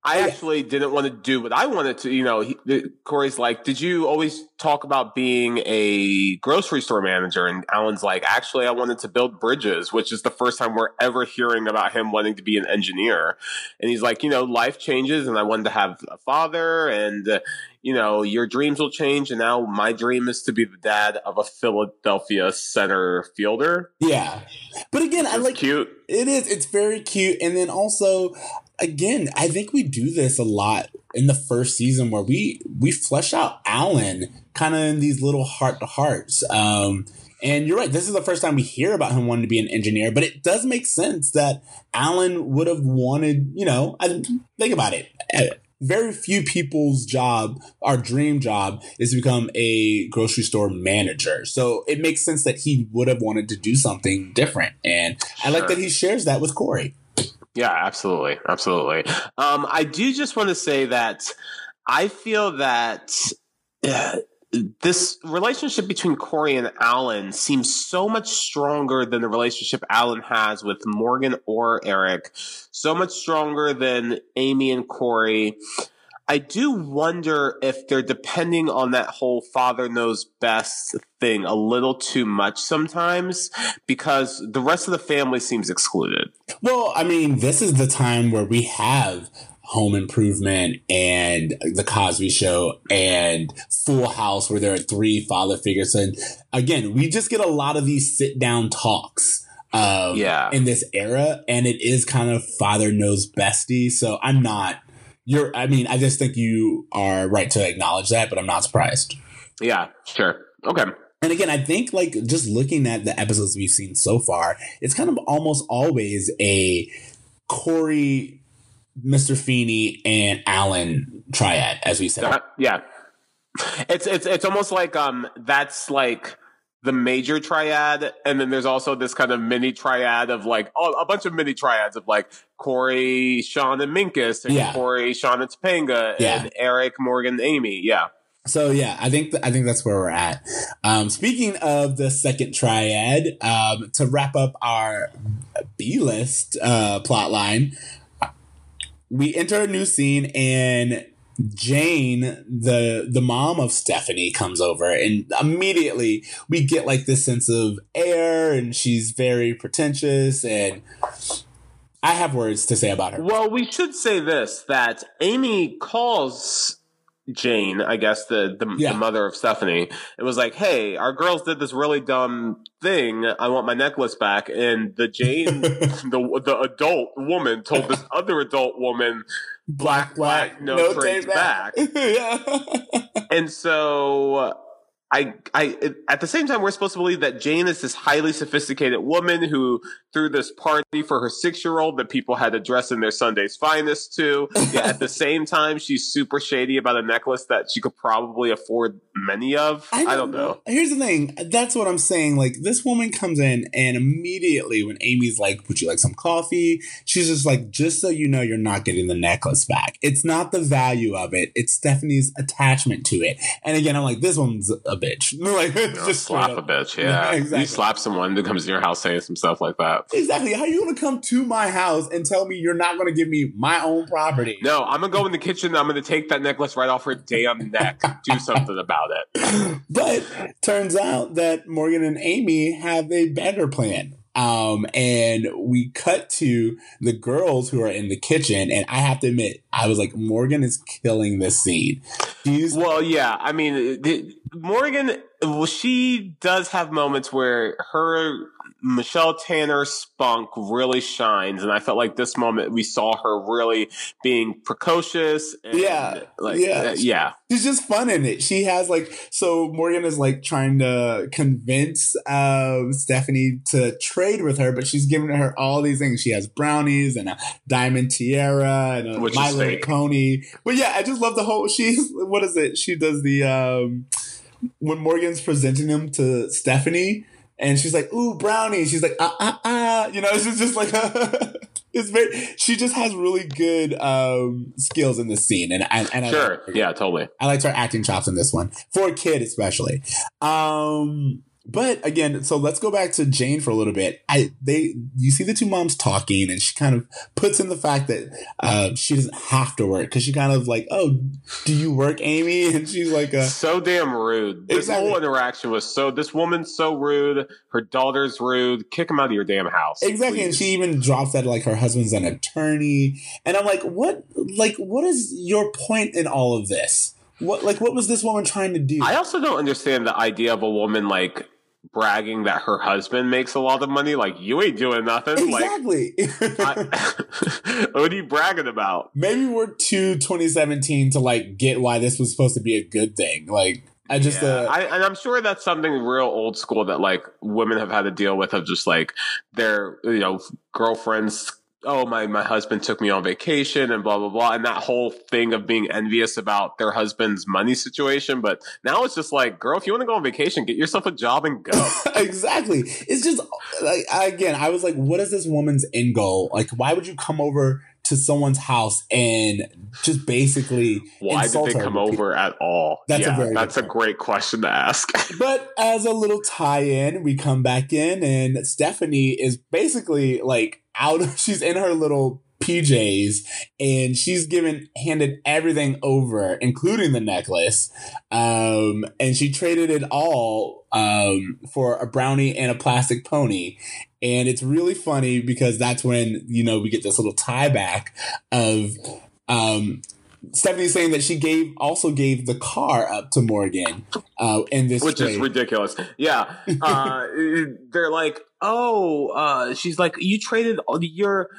I actually didn't want to do what I wanted to. You know, he, Cory's like, "Did you always talk about being a grocery store manager?" And Alan's like, "Actually, I wanted to build bridges," which is the first time we're ever hearing about him wanting to be an engineer. And he's like, "You know, life changes, and I wanted to have a father, and uh, you know, your dreams will change. And now my dream is to be the dad of a Philadelphia center fielder." Yeah, but again, I like cute. It is. It's very cute, and then also again, I think we do this a lot in the first season where we we flesh out Alan kind of in these little heart to hearts. Um, and you're right. This is the first time we hear about him wanting to be an engineer, but it does make sense that Alan would have wanted. You know, I, think about it. Uh, very few people's job, our dream job, is to become a grocery store manager. So it makes sense that he would have wanted to do something different. And. I like that he shares that with Cory. Yeah, absolutely. Absolutely. Um, I do just want to say that I feel that uh, this relationship between Cory and Alan seems so much stronger than the relationship Alan has with Morgan or Eric, so much stronger than Amy and Cory. I do wonder if they're depending on that whole father knows best thing a little too much sometimes because the rest of the family seems excluded. Well, I mean, this is the time where we have Home Improvement and The Cosby Show and Full House, where there are three father figures. And again, we just get a lot of these sit down talks. Um, yeah. In this era, and it is kind of father knows bestie. So I'm not you're i mean i just think you are right to acknowledge that but i'm not surprised. Yeah sure. Okay. And again i think like just looking at the episodes we've seen so far it's kind of almost always a Cory, mr feeny and alan triad as we said. Uh, yeah. It's it's it's almost like um that's like the major triad, and then there's also this kind of mini triad of like oh, a bunch of mini triads of like Cory, Sean, and Minkus, and yeah. Cory, Sean, and Topanga, yeah. and Eric, Morgan, Amy. Yeah. So yeah, I think th- I think that's where we're at. Um, speaking of the second triad, um, to wrap up our B list uh, plot line, we enter a new scene and Jane, the the mom of Stephanie, comes over, and immediately we get like this sense of air, and she's very pretentious, and I have words to say about her. Well, we should say this: that Amy calls Jane, I guess the the, yeah. the, mother of Stephanie, it was like, "Hey, our girls did this really dumb thing. I want my necklace back." And the Jane, [laughs] the the adult woman, told this other adult woman, "Black, black, no, no trades back." back. [laughs] yeah. and so I, I, at the same time, we're supposed to believe that Jane is this highly sophisticated woman who threw this party for her six year old that people had to dress in their Sunday's finest to. Yeah, at the same time, she's super shady about a necklace that she could probably afford many of. I don't, I don't know. know. Here's the thing. That's what I'm saying. Like, this woman comes in, and immediately when Amy's like, Would you like some coffee? She's just like, Just so you know, you're not getting the necklace back. It's not the value of it, it's Stephanie's attachment to it. And again, I'm like, This one's a bitch. [laughs] like [laughs] just slap a bitch. [laughs] Yeah, yeah exactly. You slap someone that comes to your house saying some stuff like that. Exactly. How are you gonna come to my house and tell me you're not gonna give me my own property? No, I'm gonna go in the kitchen. I'm gonna take that necklace right off her damn neck. Do something about it. But turns out that Morgan and Amy have a better plan. Um, and we cut to the girls who are in the kitchen, and I have to admit, I was like, Morgan is killing this scene. She's well, yeah. I mean, the, Morgan, well, she does have moments where her Michelle Tanner spunk really shines, and I felt like this moment we saw her really being precocious. And, yeah, like yeah, uh, yeah. She's just fun in it. She has like so Morgan is like trying to convince uh, Stephanie to trade with her, but she's giving her all these things. She has brownies and a diamond tiara and a Which My Little Pony. But yeah, I just love the whole. She's what is it? She does the um when Morgan's presenting them to Stephanie and she's like, "Ooh, brownie." She's like, "Ah, ah, ah." You know, [laughs] She's just like [laughs] it's very. She just has really good um, skills in this scene, and and, and sure, I yeah, totally. I liked her acting chops in this one for a kid, especially. Um, but again, so let's go back to Jane for a little bit. I they you see the two moms talking, and she kind of puts in the fact that uh, she doesn't have to work because she kind of like, oh, do you work, Amy? [laughs] And she's like, uh, so damn rude. This exactly. whole interaction was so. This woman's so rude. Her daughter's rude. Kick him out of your damn house. Exactly, please. and she even drops that like her husband's an attorney, and I'm like, what? Like, what is your point in all of this? What like what was this woman trying to do? I also don't understand the idea of a woman like bragging that her husband makes a lot of money. Like you ain't doing nothing. Exactly. Like, I, [laughs] [laughs] what are you bragging about? Maybe we're too 2017 to like get why this was supposed to be a good thing. Like I just, yeah. uh, I, and I'm sure that's something real old school that like women have had to deal with of just like their, you know, girlfriends oh my my husband took me on vacation and blah blah blah. And that whole thing of being envious about their husband's money situation. But now it's just like girl if you want to go on vacation get yourself a job and go. [laughs] Exactly. It's just like again i was like what is this woman's end goal? Like why would you come over to someone's house and just basically why did they come over at all that's yeah, a that's a great question to ask [laughs] but as a little tie-in we come back in and stephanie is basically like out of [laughs] she's in her little PJs and she's given handed everything over, including the necklace. Um, and she traded it all um, for a brownie and a plastic pony. And it's really funny because that's when, you know, we get this little tie back of um, Stephanie's saying that she gave also gave the car up to Morgan uh, in this, which is ridiculous. Yeah, [laughs] uh, they're like, oh, uh, she's like, you traded your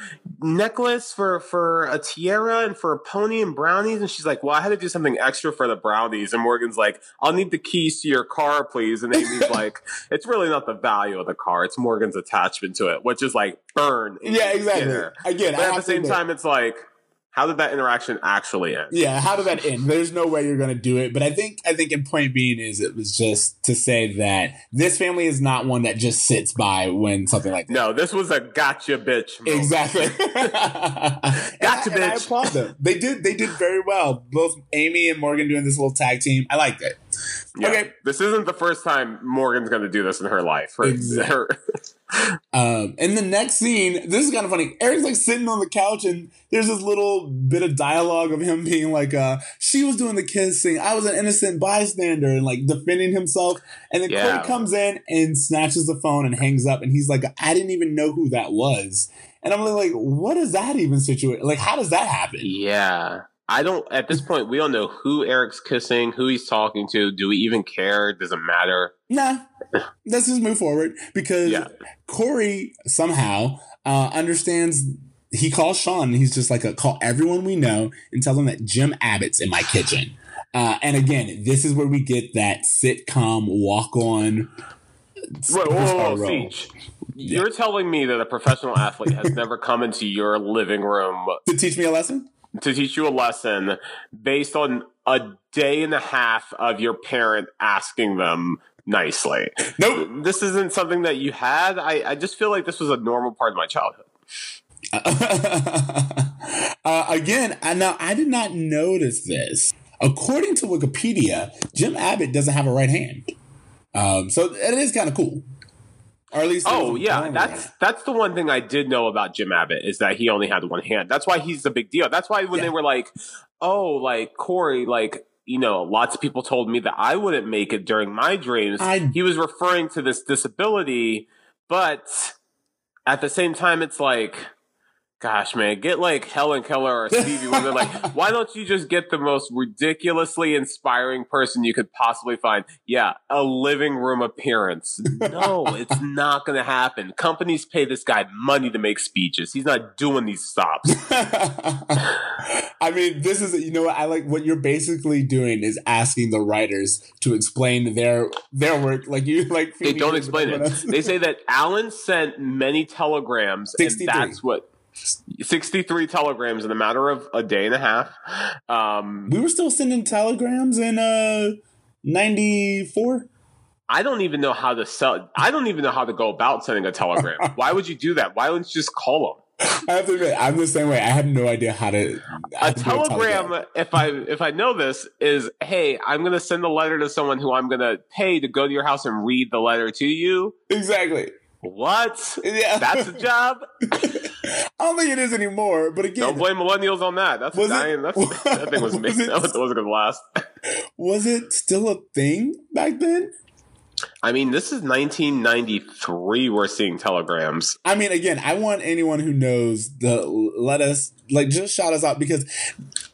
necklace for for a tiara and for a pony and brownies, and she's like, well, I had to do something extra for the brownies, and Morgan's like, I'll need the keys to your car, please, and Amy's [laughs] like, it's really not the value of the car, it's Morgan's attachment to it, which is like burn. Yeah, exactly. Again, but at the same time, it's like how did that interaction actually end? Yeah, how did that end? There's no way you're going to do it. But I think, I think, in point being is it was just to say that this family is not one that just sits by when something like that. No, this was a gotcha, bitch. Moment. Exactly. [laughs] gotcha, and I, bitch. And I applaud them. They did, they did very well. Both Amy and Morgan doing this little tag team. I liked it. Yeah. Okay, this isn't the first time Morgan's going to do this in her life. Her, exactly. her [laughs] um, in the next scene, this is kind of funny. Eric's like sitting on the couch, and there's this little bit of dialogue of him being like, uh, "She was doing the kissing. I was an innocent bystander," and like defending himself. And then yeah. Comes in and snatches the phone and hangs up, and he's like, "I didn't even know who that was." And I'm like, "What is that even situation? Like, how does that happen?" Yeah. I don't at this point we don't know who Eric's kissing, who he's talking to. Do we even care? Does it matter? Nah. Let's just move forward because yeah. Cory somehow uh, understands he calls Sean and he's just like a call everyone we know and tell them that Jim Abbott's in my kitchen. Uh, and again, this is where we get that sitcom walk on. Whoa, whoa, whoa, You're telling me that a professional athlete has never come into your living room to teach me a lesson? To teach you a lesson based on a day and a half of your parent asking them nicely. Nope. This isn't something that you had. I, I just feel like this was a normal part of my childhood. [laughs] uh, again, I now I did not notice this. According to Wikipedia, Jim Abbott doesn't have a right hand. Um, so it is kind of cool. Or at least oh yeah, that's that's the one thing I did know about Jim Abbott is that he only had one hand. That's why he's the big deal. That's why when yeah. they were like, "Oh, like Cory, like you know, lots of people told me that I wouldn't make it during my dreams." I, he was referring to this disability, but at the same time, it's like Gosh, man, get like Helen Keller or Stevie Wonder. like, [laughs] why don't you just get the most ridiculously inspiring person you could possibly find? Yeah, a living room appearance. No, [laughs] it's not going to happen. Companies pay this guy money to make speeches. He's not doing these stops. [laughs] I mean, this is you know what I like. What you're basically doing is asking the writers to explain their their work. Like you like they don't explain it. they say that Alan sent many telegrams, 63. and that's what 63 telegrams in a matter of a day and a half. Um, we were still sending telegrams in uh 94. I don't even know how to sell. I don't even know how to go about sending a telegram. [laughs] Why would you do that? Why wouldn't you just call them? I have to admit, I'm the same way. I have no idea how to. How a, to telegram, a telegram, if I if I know this, is hey, I'm going to send a letter to someone who I'm going to pay to go to your house and read the letter to you. Exactly. What? Yeah, that's a job. [laughs] I don't think it is anymore. But again, don't blame millennials on that. That's was dying. It, that's, [laughs] that thing was, was it, [laughs] that wasn't going to last. Was it still a thing back then? I mean, this is 1993. We're seeing telegrams. I mean, again, I want anyone who knows the let us like just shout us out because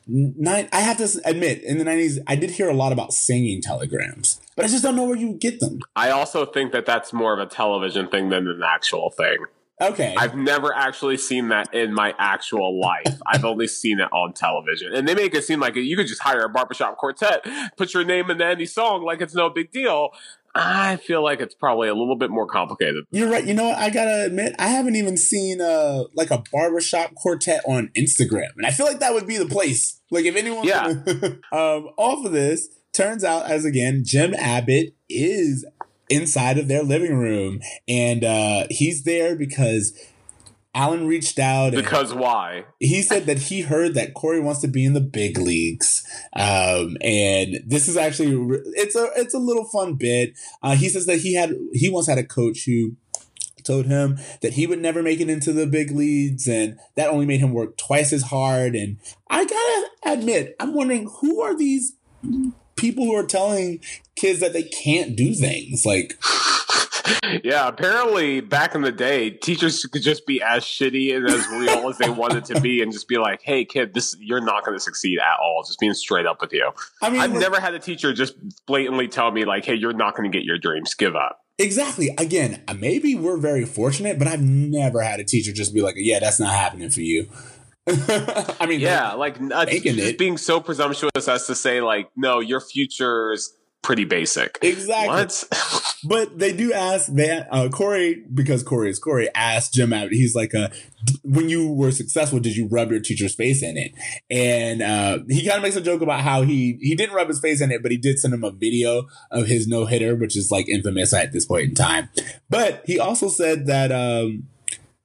nine. I have to admit, in the 90s, I did hear a lot about singing telegrams, but I just don't know where you get them. I also think that that's more of a television thing than an actual thing. Okay. I've never actually seen that in my actual life. I've only seen it on television. And they make it seem like you could just hire a barbershop quartet, put your name in any song like it's no big deal. I feel like it's probably a little bit more complicated. You're right. You know what? I gotta admit, I haven't even seen uh like a barbershop quartet on Instagram, and I feel like that would be the place. Like if anyone, yeah. [laughs] um, off of this, turns out as again, Jim Abbott is inside of their living room, and uh he's there because Alan reached out because why? He said that he heard that Corey wants to be in the big leagues, um, and this is actually it's a it's a little fun bit. Uh, he says that he had he once had a coach who told him that he would never make it into the big leagues, and that only made him work twice as hard. And I gotta admit, I'm wondering who are these people who are telling kids that they can't do things like yeah, apparently back in the day, teachers could just be as shitty and as real as they wanted to be, and just be like, "Hey, kid, this you're not going to succeed at all." Just being straight up with you. I mean, I've like, never had a teacher just blatantly tell me like, "Hey, you're not going to get your dreams. Give up." Exactly. Again, maybe we're very fortunate, but I've never had a teacher just be like, "Yeah, that's not happening for you." [laughs] I mean, yeah, like uh, just being so presumptuous as to say like, "No, your future is pretty basic." Exactly. [laughs] But they do ask that uh, Cory because Cory is Cory asked Jim Abbott. He's like, uh, "When you were successful, did you rub your teacher's face in it?" And uh, he kind of makes a joke about how he he didn't rub his face in it, but he did send him a video of his no hitter, which is like infamous at this point in time. But he also said that. Um,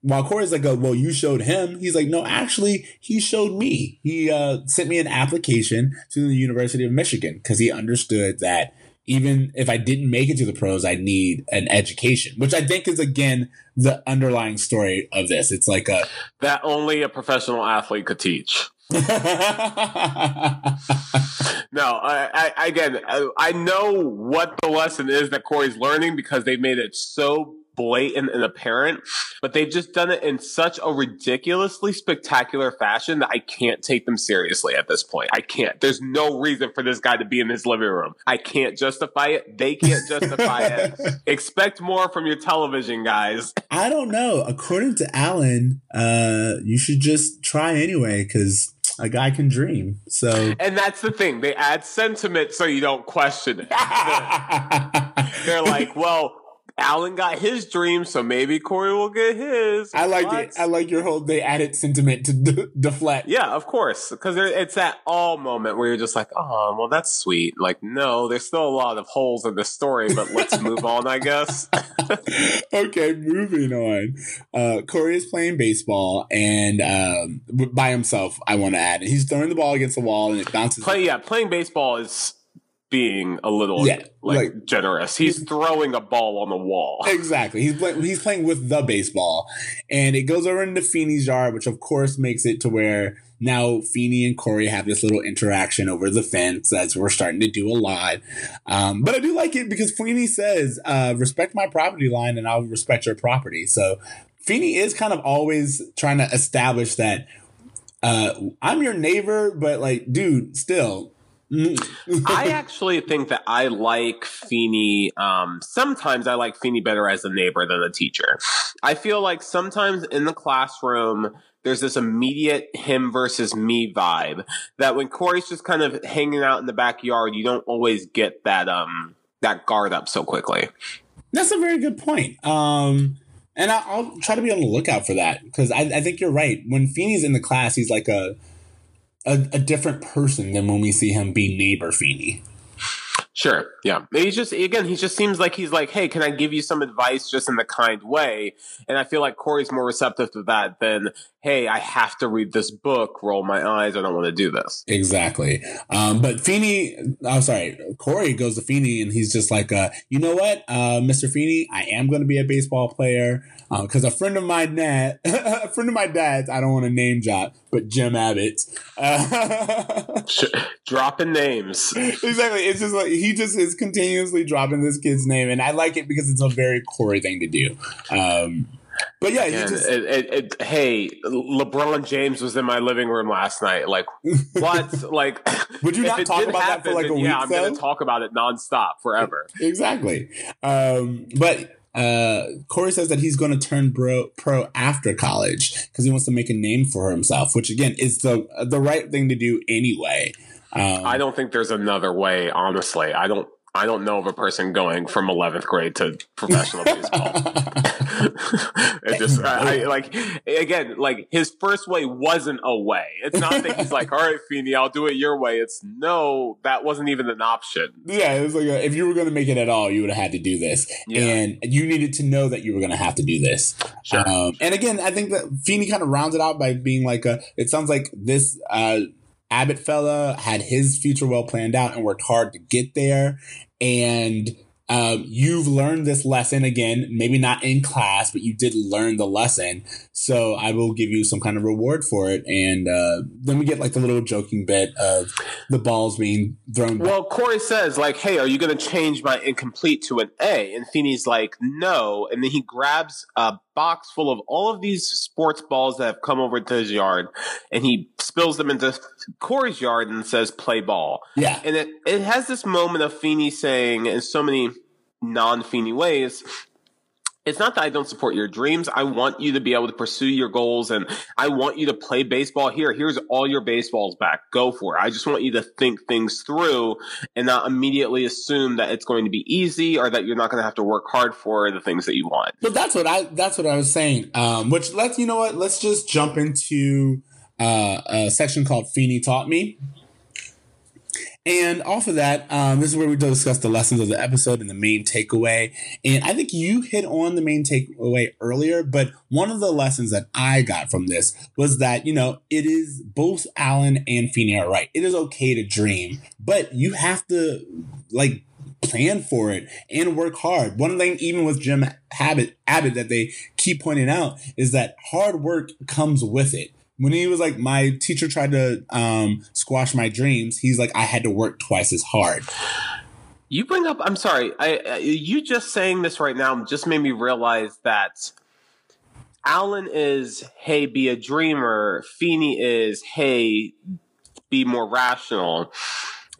while Cory's like, well, you showed him. He's like, no, actually, he showed me. He uh, sent me an application to the University of Michigan because he understood that even if I didn't make it to the pros, I need an education, which I think is again the underlying story of this. It's like a that only a professional athlete could teach. [laughs] no, I, I again, I, I know what the lesson is that Cory's learning because they made it so blatant and apparent, but they've just done it in such a ridiculously spectacular fashion that I can't take them seriously at this point. I can't. There's no reason for this guy to be in his living room. I can't justify it. They can't justify it. [laughs] Expect more from your television guys. I don't know. According to Alan, uh, you should just try anyway because a guy can dream. So, and that's the thing. They add sentiment so you don't question it. [laughs] They're like, well, Alan got his dream, so maybe Cory will get his. I like what? it. I like your whole they added sentiment to de- deflect. Yeah, of course, because it's that all moment where you're just like, oh, well, that's sweet. Like, no, there's still a lot of holes in the story, but let's move on, I guess. [laughs] [laughs] okay, moving on. Uh, Cory is playing baseball and um, by himself. I want to add, he's throwing the ball against the wall and it bounces. Play, yeah, playing baseball is being a little yeah, like, like, generous. He's throwing a ball on the wall. [laughs] Exactly. He's play, he's playing with the baseball, and it goes over into Feeny's yard, which of course makes it to where now Feeny and Cory have this little interaction over the fence as we're starting to do a lot. Um, but I do like it because Feeny says, uh, "Respect my property line, and I'll respect your property." So Feeny is kind of always trying to establish that. Uh, I'm your neighbor, but like, dude, still, I [laughs] actually think that I like Feeny. Um, sometimes I like Feeny better as a neighbor than a teacher. I feel like sometimes in the classroom, there's this immediate him versus me vibe that when Cory's just kind of hanging out in the backyard, you don't always get that um that guard up so quickly. That's a very good point. Um, and I, will try to be on the lookout for that because I, I think you're right. When Feeny's in the class, he's like a a, a different person than when we see him be neighbor Feeny. Sure. Yeah. He's just again, he just seems like he's like, hey, can I give you some advice just in the kind way? And I feel like Cory's more receptive to that than, hey, I have to read this book, roll my eyes, I don't want to do this. Exactly. Um, but Feeny, I'm sorry, Cory goes to Feeny and he's just like, uh, you know what, uh, Mr. Feeny, I am going to be a baseball player because uh, a friend of my dad, [laughs] a friend of my dad's, I don't want to name drop, but Jim Abbott, uh, [laughs] dropping names. Exactly. It's just like he just is continuously dropping this kid's name, and I like it because it's a very Cory thing to do. Um, but yeah, Again, just, it, it, it, hey, LeBron James was in my living room last night. Like, what? [laughs] like, [laughs] would you not talk about happen, that for like a week? Yeah, I'm going to talk about it nonstop forever. exactly. Um, but uh, Cory says that he's going to turn bro, pro after college because he wants to make a name for himself, which again is the the right thing to do anyway. Um, I don't think there's another way. Honestly, I don't. I don't know of a person going from 11th grade to professional baseball. [laughs] it just, I, I, [laughs] like, again, like his first way wasn't a way. It's not that he's like, [laughs] all right, Feeny, I'll do it your way. It's no, that wasn't even an option. Yeah, it was like, a, if you were going to make it at all, you would have had to do this. Yeah. And you needed to know that you were going to have to do this. Sure. Um, and again, I think that Feeny kind of rounds it out by being like, a, it sounds like this, uh, Abbott fella had his future well planned out and worked hard to get there and um, you've learned this lesson again, maybe not in class, but you did learn the lesson. So I will give you some kind of reward for it. And uh, then we get like the little joking bit of the balls being thrown. Well. Cory says like, "Hey, are you going to change my incomplete to an A?" And Feeny's like, "No." And then he grabs a box full of all of these sports balls that have come over to his yard, and he spills them into Cory's yard and says, "Play ball." Yeah. And it it has this moment of Feeny saying in so many non Feeny ways it's not that I don't support your dreams. I want you to be able to pursue your goals and I want you to play baseball here. Here's all your baseballs back. Go for it. I just want you to think things through and not immediately assume that it's going to be easy or that you're not going to have to work hard for the things that you want. But that's what I that's what I was saying. Um, which let's you know what? Let's just jump into uh, a section called Feeny taught me. And off of that, um, this is where we discuss the lessons of the episode and the main takeaway. And I think you hit on the main takeaway earlier, but one of the lessons that I got from this was that, you know, it is both Alan and Feeny are right. It is okay to dream, but you have to like plan for it and work hard. One thing, even with Jim Abbott, Abbott that they keep pointing out is that hard work comes with it when he was like, my teacher tried to um, squash my dreams. He's like, I had to work twice as hard. You bring up. I'm sorry. I, I you just saying this right now just made me realize that Alan is hey, be a dreamer. Feeny is hey, be more rational.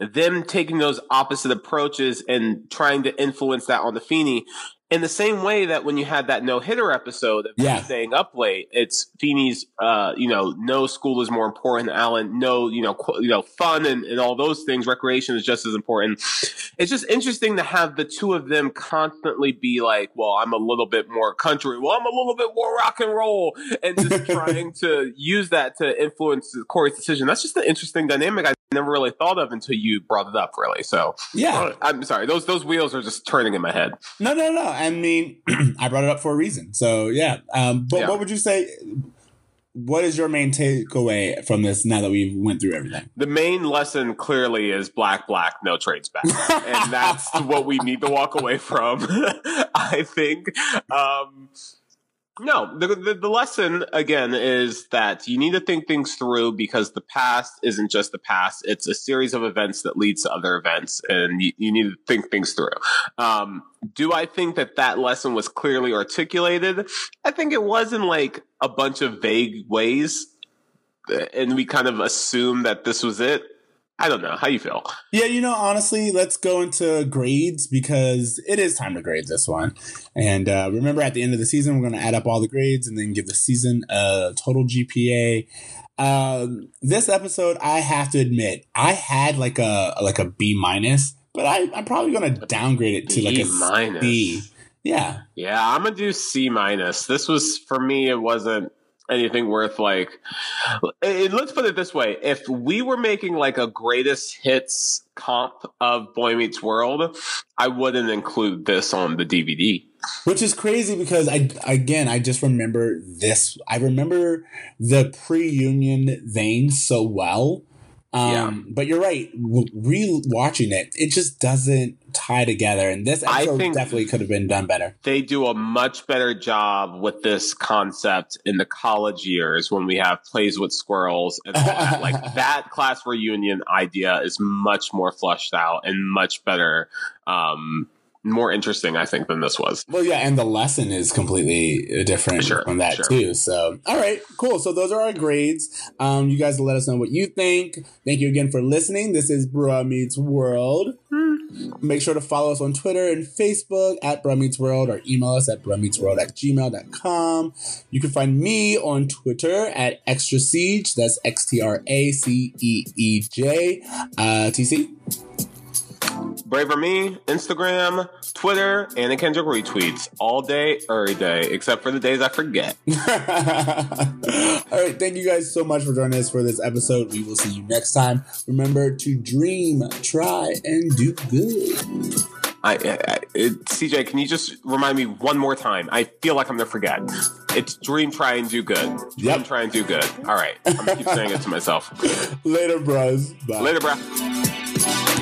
Them taking those opposite approaches and trying to influence that on the Feeny in the same way that when you had that no hitter episode of yeah. staying up late, it's Feeny's, uh, you know, no school is more important. Alan, no, you know, qu- you know, fun and, and all those things. Recreation is just as important. It's just interesting to have the two of them constantly be like, well, I'm a little bit more country. Well, I'm a little bit more rock and roll and just [laughs] trying to use that to influence Cory's decision. That's just an interesting dynamic. I never really thought of until you brought it up really. So yeah, I'm sorry. Those, those wheels are just turning in my head. No, no, no. I mean, [clears throat] I brought it up for a reason. So yeah. Um, but yeah. what would you say? What is your main takeaway from this now that we went through everything? The main lesson clearly is black, black, no trades back. and that's [laughs] what we need to walk away from, [laughs] I think. Um, no, the, the, the lesson again is that you need to think things through because the past isn't just the past; it's a series of events that leads to other events, and you, you need to think things through. Um, do I think that that lesson was clearly articulated? I think it was in like a bunch of vague ways, and we kind of assume that this was it. I don't know. How you feel? Yeah, you know, honestly, let's go into grades because it is time to grade this one. And uh, remember, at the end of the season, we're going to add up all the grades and then give the season a total GPA. Um, this episode, I have to admit, I had like a like a B minus, but I, I'm probably going to downgrade it to like a minus. B. Yeah, yeah, I'm gonna do C minus. This was for me. It wasn't anything worth like it, let's put it this way. If we were making like a greatest hits comp of boy meets world i wouldn't include this on the dvd which is crazy because i again i just remember this. I remember the pre-union vein so well um, yeah. But you're right. Re-watching it, it just doesn't tie together. And this episode definitely could have been done better. They do a much better job with this concept in the college years when we have plays with squirrels and all that. [laughs] like that class reunion idea is much more flushed out and much better. Um, more interesting, I think, than this was. Well, yeah, and the lesson is completely different sure, from that sure. too. So, all right, cool. So those are our grades. Um, you guys let us know what you think. Thank you again for listening. This is Bruh Meets World. Make sure to follow us on Twitter and Facebook at Bruh Meets World or email us at bruhmeetsworld at gmail.com. You can find me on Twitter at Extra Ceej. That's X T R A C E E J. Uh, TC. Braver Me, Instagram, Twitter, and the Kendrick retweets all day, every day, except for the days I forget. [laughs] all right. Thank you guys so much for joining us for this episode. We will see you next time. Remember to dream, try, and do good. I, I, it, CJ, can you just remind me one more time? I feel like I'm gonna forget. It's dream, try, and do good. Dream, yep. try, and do good. All right, I'm gonna keep saying it to myself. [laughs] Later, bros. Bye. Later, bro.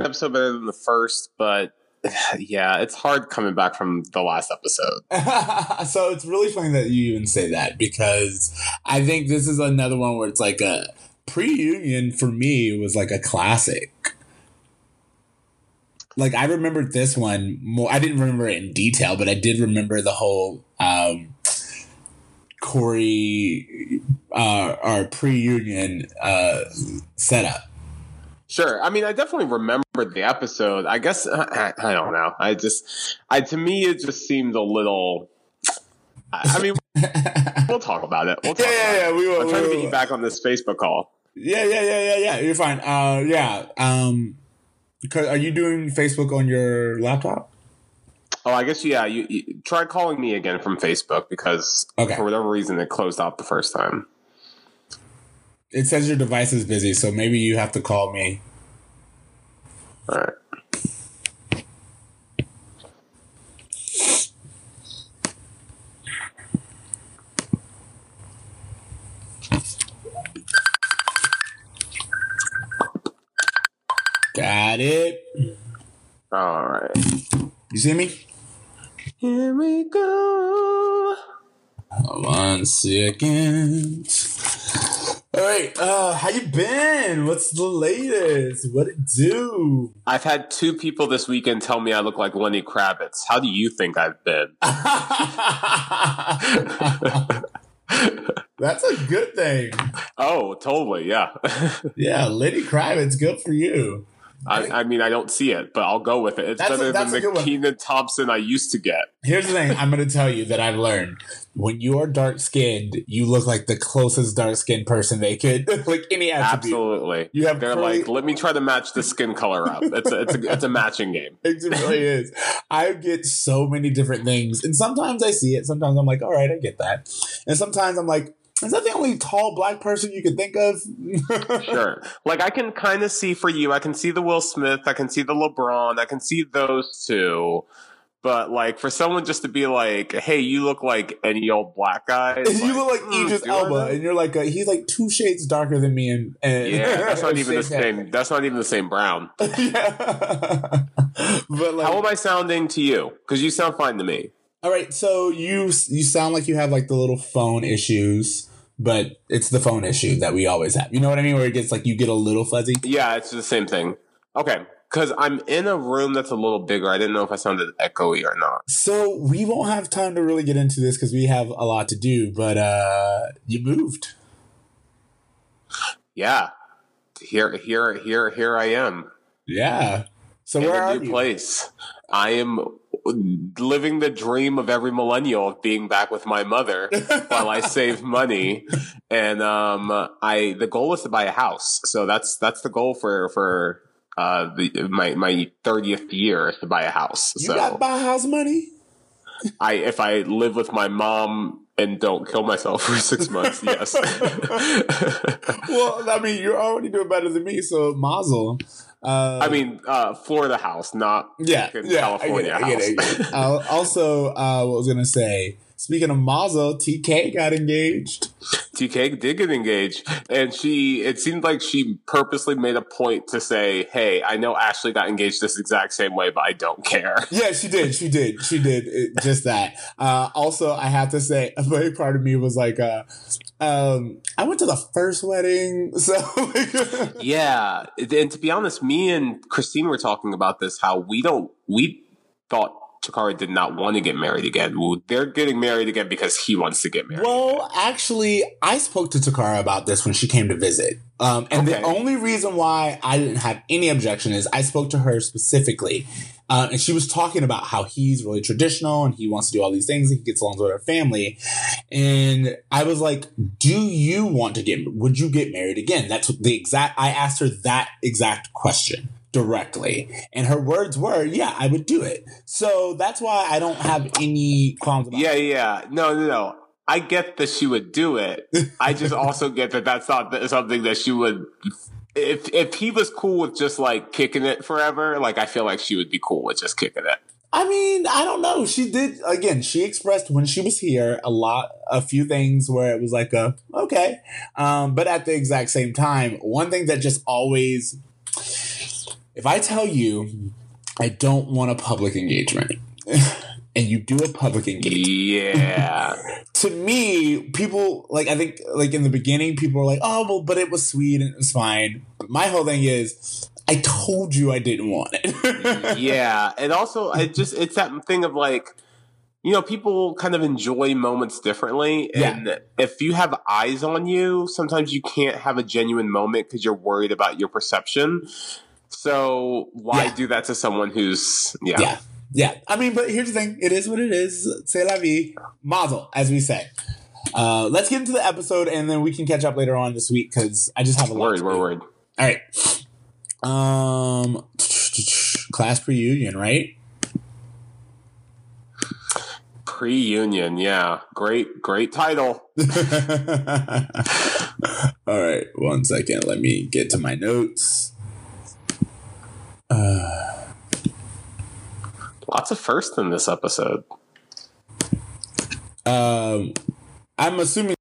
Episode better than the first, but [sighs] yeah, it's hard coming back from the last episode. [laughs] so it's really funny that you even say that because I think this is another one where it's like a pre-union for me was like a classic. Like I remembered this one more. I didn't remember it in detail, but I did remember the whole um, Cory uh, our pre-union uh, setup. Sure. I mean, I definitely remembered the episode. I guess I, I don't know. I just, I to me, it just seemed a little. I mean, [laughs] we'll talk about it. We'll talk yeah, yeah, yeah. We will. I'm trying we to get you back on this Facebook call. Yeah, yeah, yeah, yeah, yeah. You're fine. Uh, yeah. Um, because are you doing Facebook on your laptop? Oh, I guess yeah. You, you try calling me again from Facebook because Okay. for whatever reason it closed off the first time. It says your device is busy, so maybe you have to call me. All right. Got it. All right. You see me? Here we go. One second. All right. Uh, how you been? What's the latest? What it do? I've had two people this weekend tell me I look like Lenny Kravitz. How do you think I've been? [laughs] That's a good thing. oh, totally. Yeah. [laughs] Yeah, Lenny Kravitz, good for you. I, I mean, I don't see it, but I'll go with it. It's That's better a than the. Kenan Thompson I used to get. Here's the thing I'm going to tell you that I've learned. When you are dark skinned, you look like the closest dark skinned person they could, [laughs] like any attribute. Absolutely. You have They're curly- like, let me try to match the skin color up. It's a, it's a, it's a matching game. [laughs] It really is. I get so many different things. And sometimes I see it. Sometimes I'm like, all right, I get that. And sometimes I'm like, is that the only tall black person you could think of? [laughs] Sure. Like I can kind of see for you, I can see the Will Smith, I can see the LeBron, I can see those two. But like for someone just to be like, hey, you look like any old black guy. [laughs] you look like hmm, Idris Elba, and you're like, a, he's like two shades darker than me. And, and Yeah, that's not [laughs] even the Same same. That's not even the same brown. yeah. but like, How am I sounding to you? Because you sound fine to me. All right, so you you sound like you have like the little phone issues, but it's the phone issue that we always have. You know what I mean? Where it gets like you get a little fuzzy. Yeah, it's the same thing. Okay, because I'm in a room that's a little bigger. I didn't know if I sounded echoey or not. So we won't have time to really get into this because we have a lot to do. But uh you moved. Yeah, here, here, here, here I am. Yeah. So in where a are new you? place. I am living the dream of every millennial of being back with my mother [laughs] while I save money. And um, I the goal is to buy a house. So that's that's the goal for for uh the, my my thirtieth year is to buy a house. You so got buy house money? I if I live with my mom and don't kill myself for six [laughs] months, yes. well, I mean, you're already doing better than me, so mazel. Uh, I mean, uh, Florida house, not yeah, yeah, California I get it, I get it, I get it. [laughs] Uh, also, uh, what was gonna say? Speaking of mazel, TK got engaged. TK did get engaged, and she. It seemed like she purposely made a point to say, "Hey, I know Ashley got engaged this exact same way, but I don't care." [laughs] Yeah, she did. She did. She did it, just that. Uh, also, I have to say, a very part of me was like, uh, um, I went to the first wedding, [laughs] so yeah, and to be honest, me and Christine were talking about this. How we don't. We thought Takara did not want to get married again. Well, they're getting married again because he wants to get married. Well, actually, I spoke to Takara about this when she came to visit. Um, and the only reason why I didn't have any objection is I spoke to her specifically. Uh, and she was talking about how he's really traditional and he wants to do all these things. And he gets along with her family. And I was like, do you want to get, would you get married again? That's what the exact, I asked her that exact question directly. And her words were, yeah, I would do it. So that's why I don't have any qualms about Yeah, yeah. No, no, no. I get that she would do it. [laughs] I just also get that that's not something that she would. If if he was cool with just like kicking it forever, like I feel like she would be cool with just kicking it. I mean, I don't know. She did again. She expressed when she was here a lot, a few things where it was like a okay, um, but at the exact same time, one thing that just always if I tell you I don't want a public engagement, [laughs] and you do a public engagement, Yeah. [laughs] to me, people like I think like in the beginning, people were like, "Oh, well, but it was sweet and it was fine." But my whole thing is, I told you I didn't want it. [laughs] yeah. And also it just it's that thing of like you know, people kind of enjoy moments differently. And if you have eyes on you, sometimes you can't have a genuine moment because you're worried about your perception. So why Yeah. do that to someone who's yeah. yeah, yeah. I mean, but here's the thing: it is what it is. C'est la vie, mazel, as we say. Uh, let's get into the episode, and then we can catch up later on this week because I just have a lot. Word, word, word. All right. Um, class reunion, right? Pre-union, yeah. Great, great title. [laughs] All right, one second. Let me get to my notes. Uh, Lots of firsts in this episode. um, I'm assuming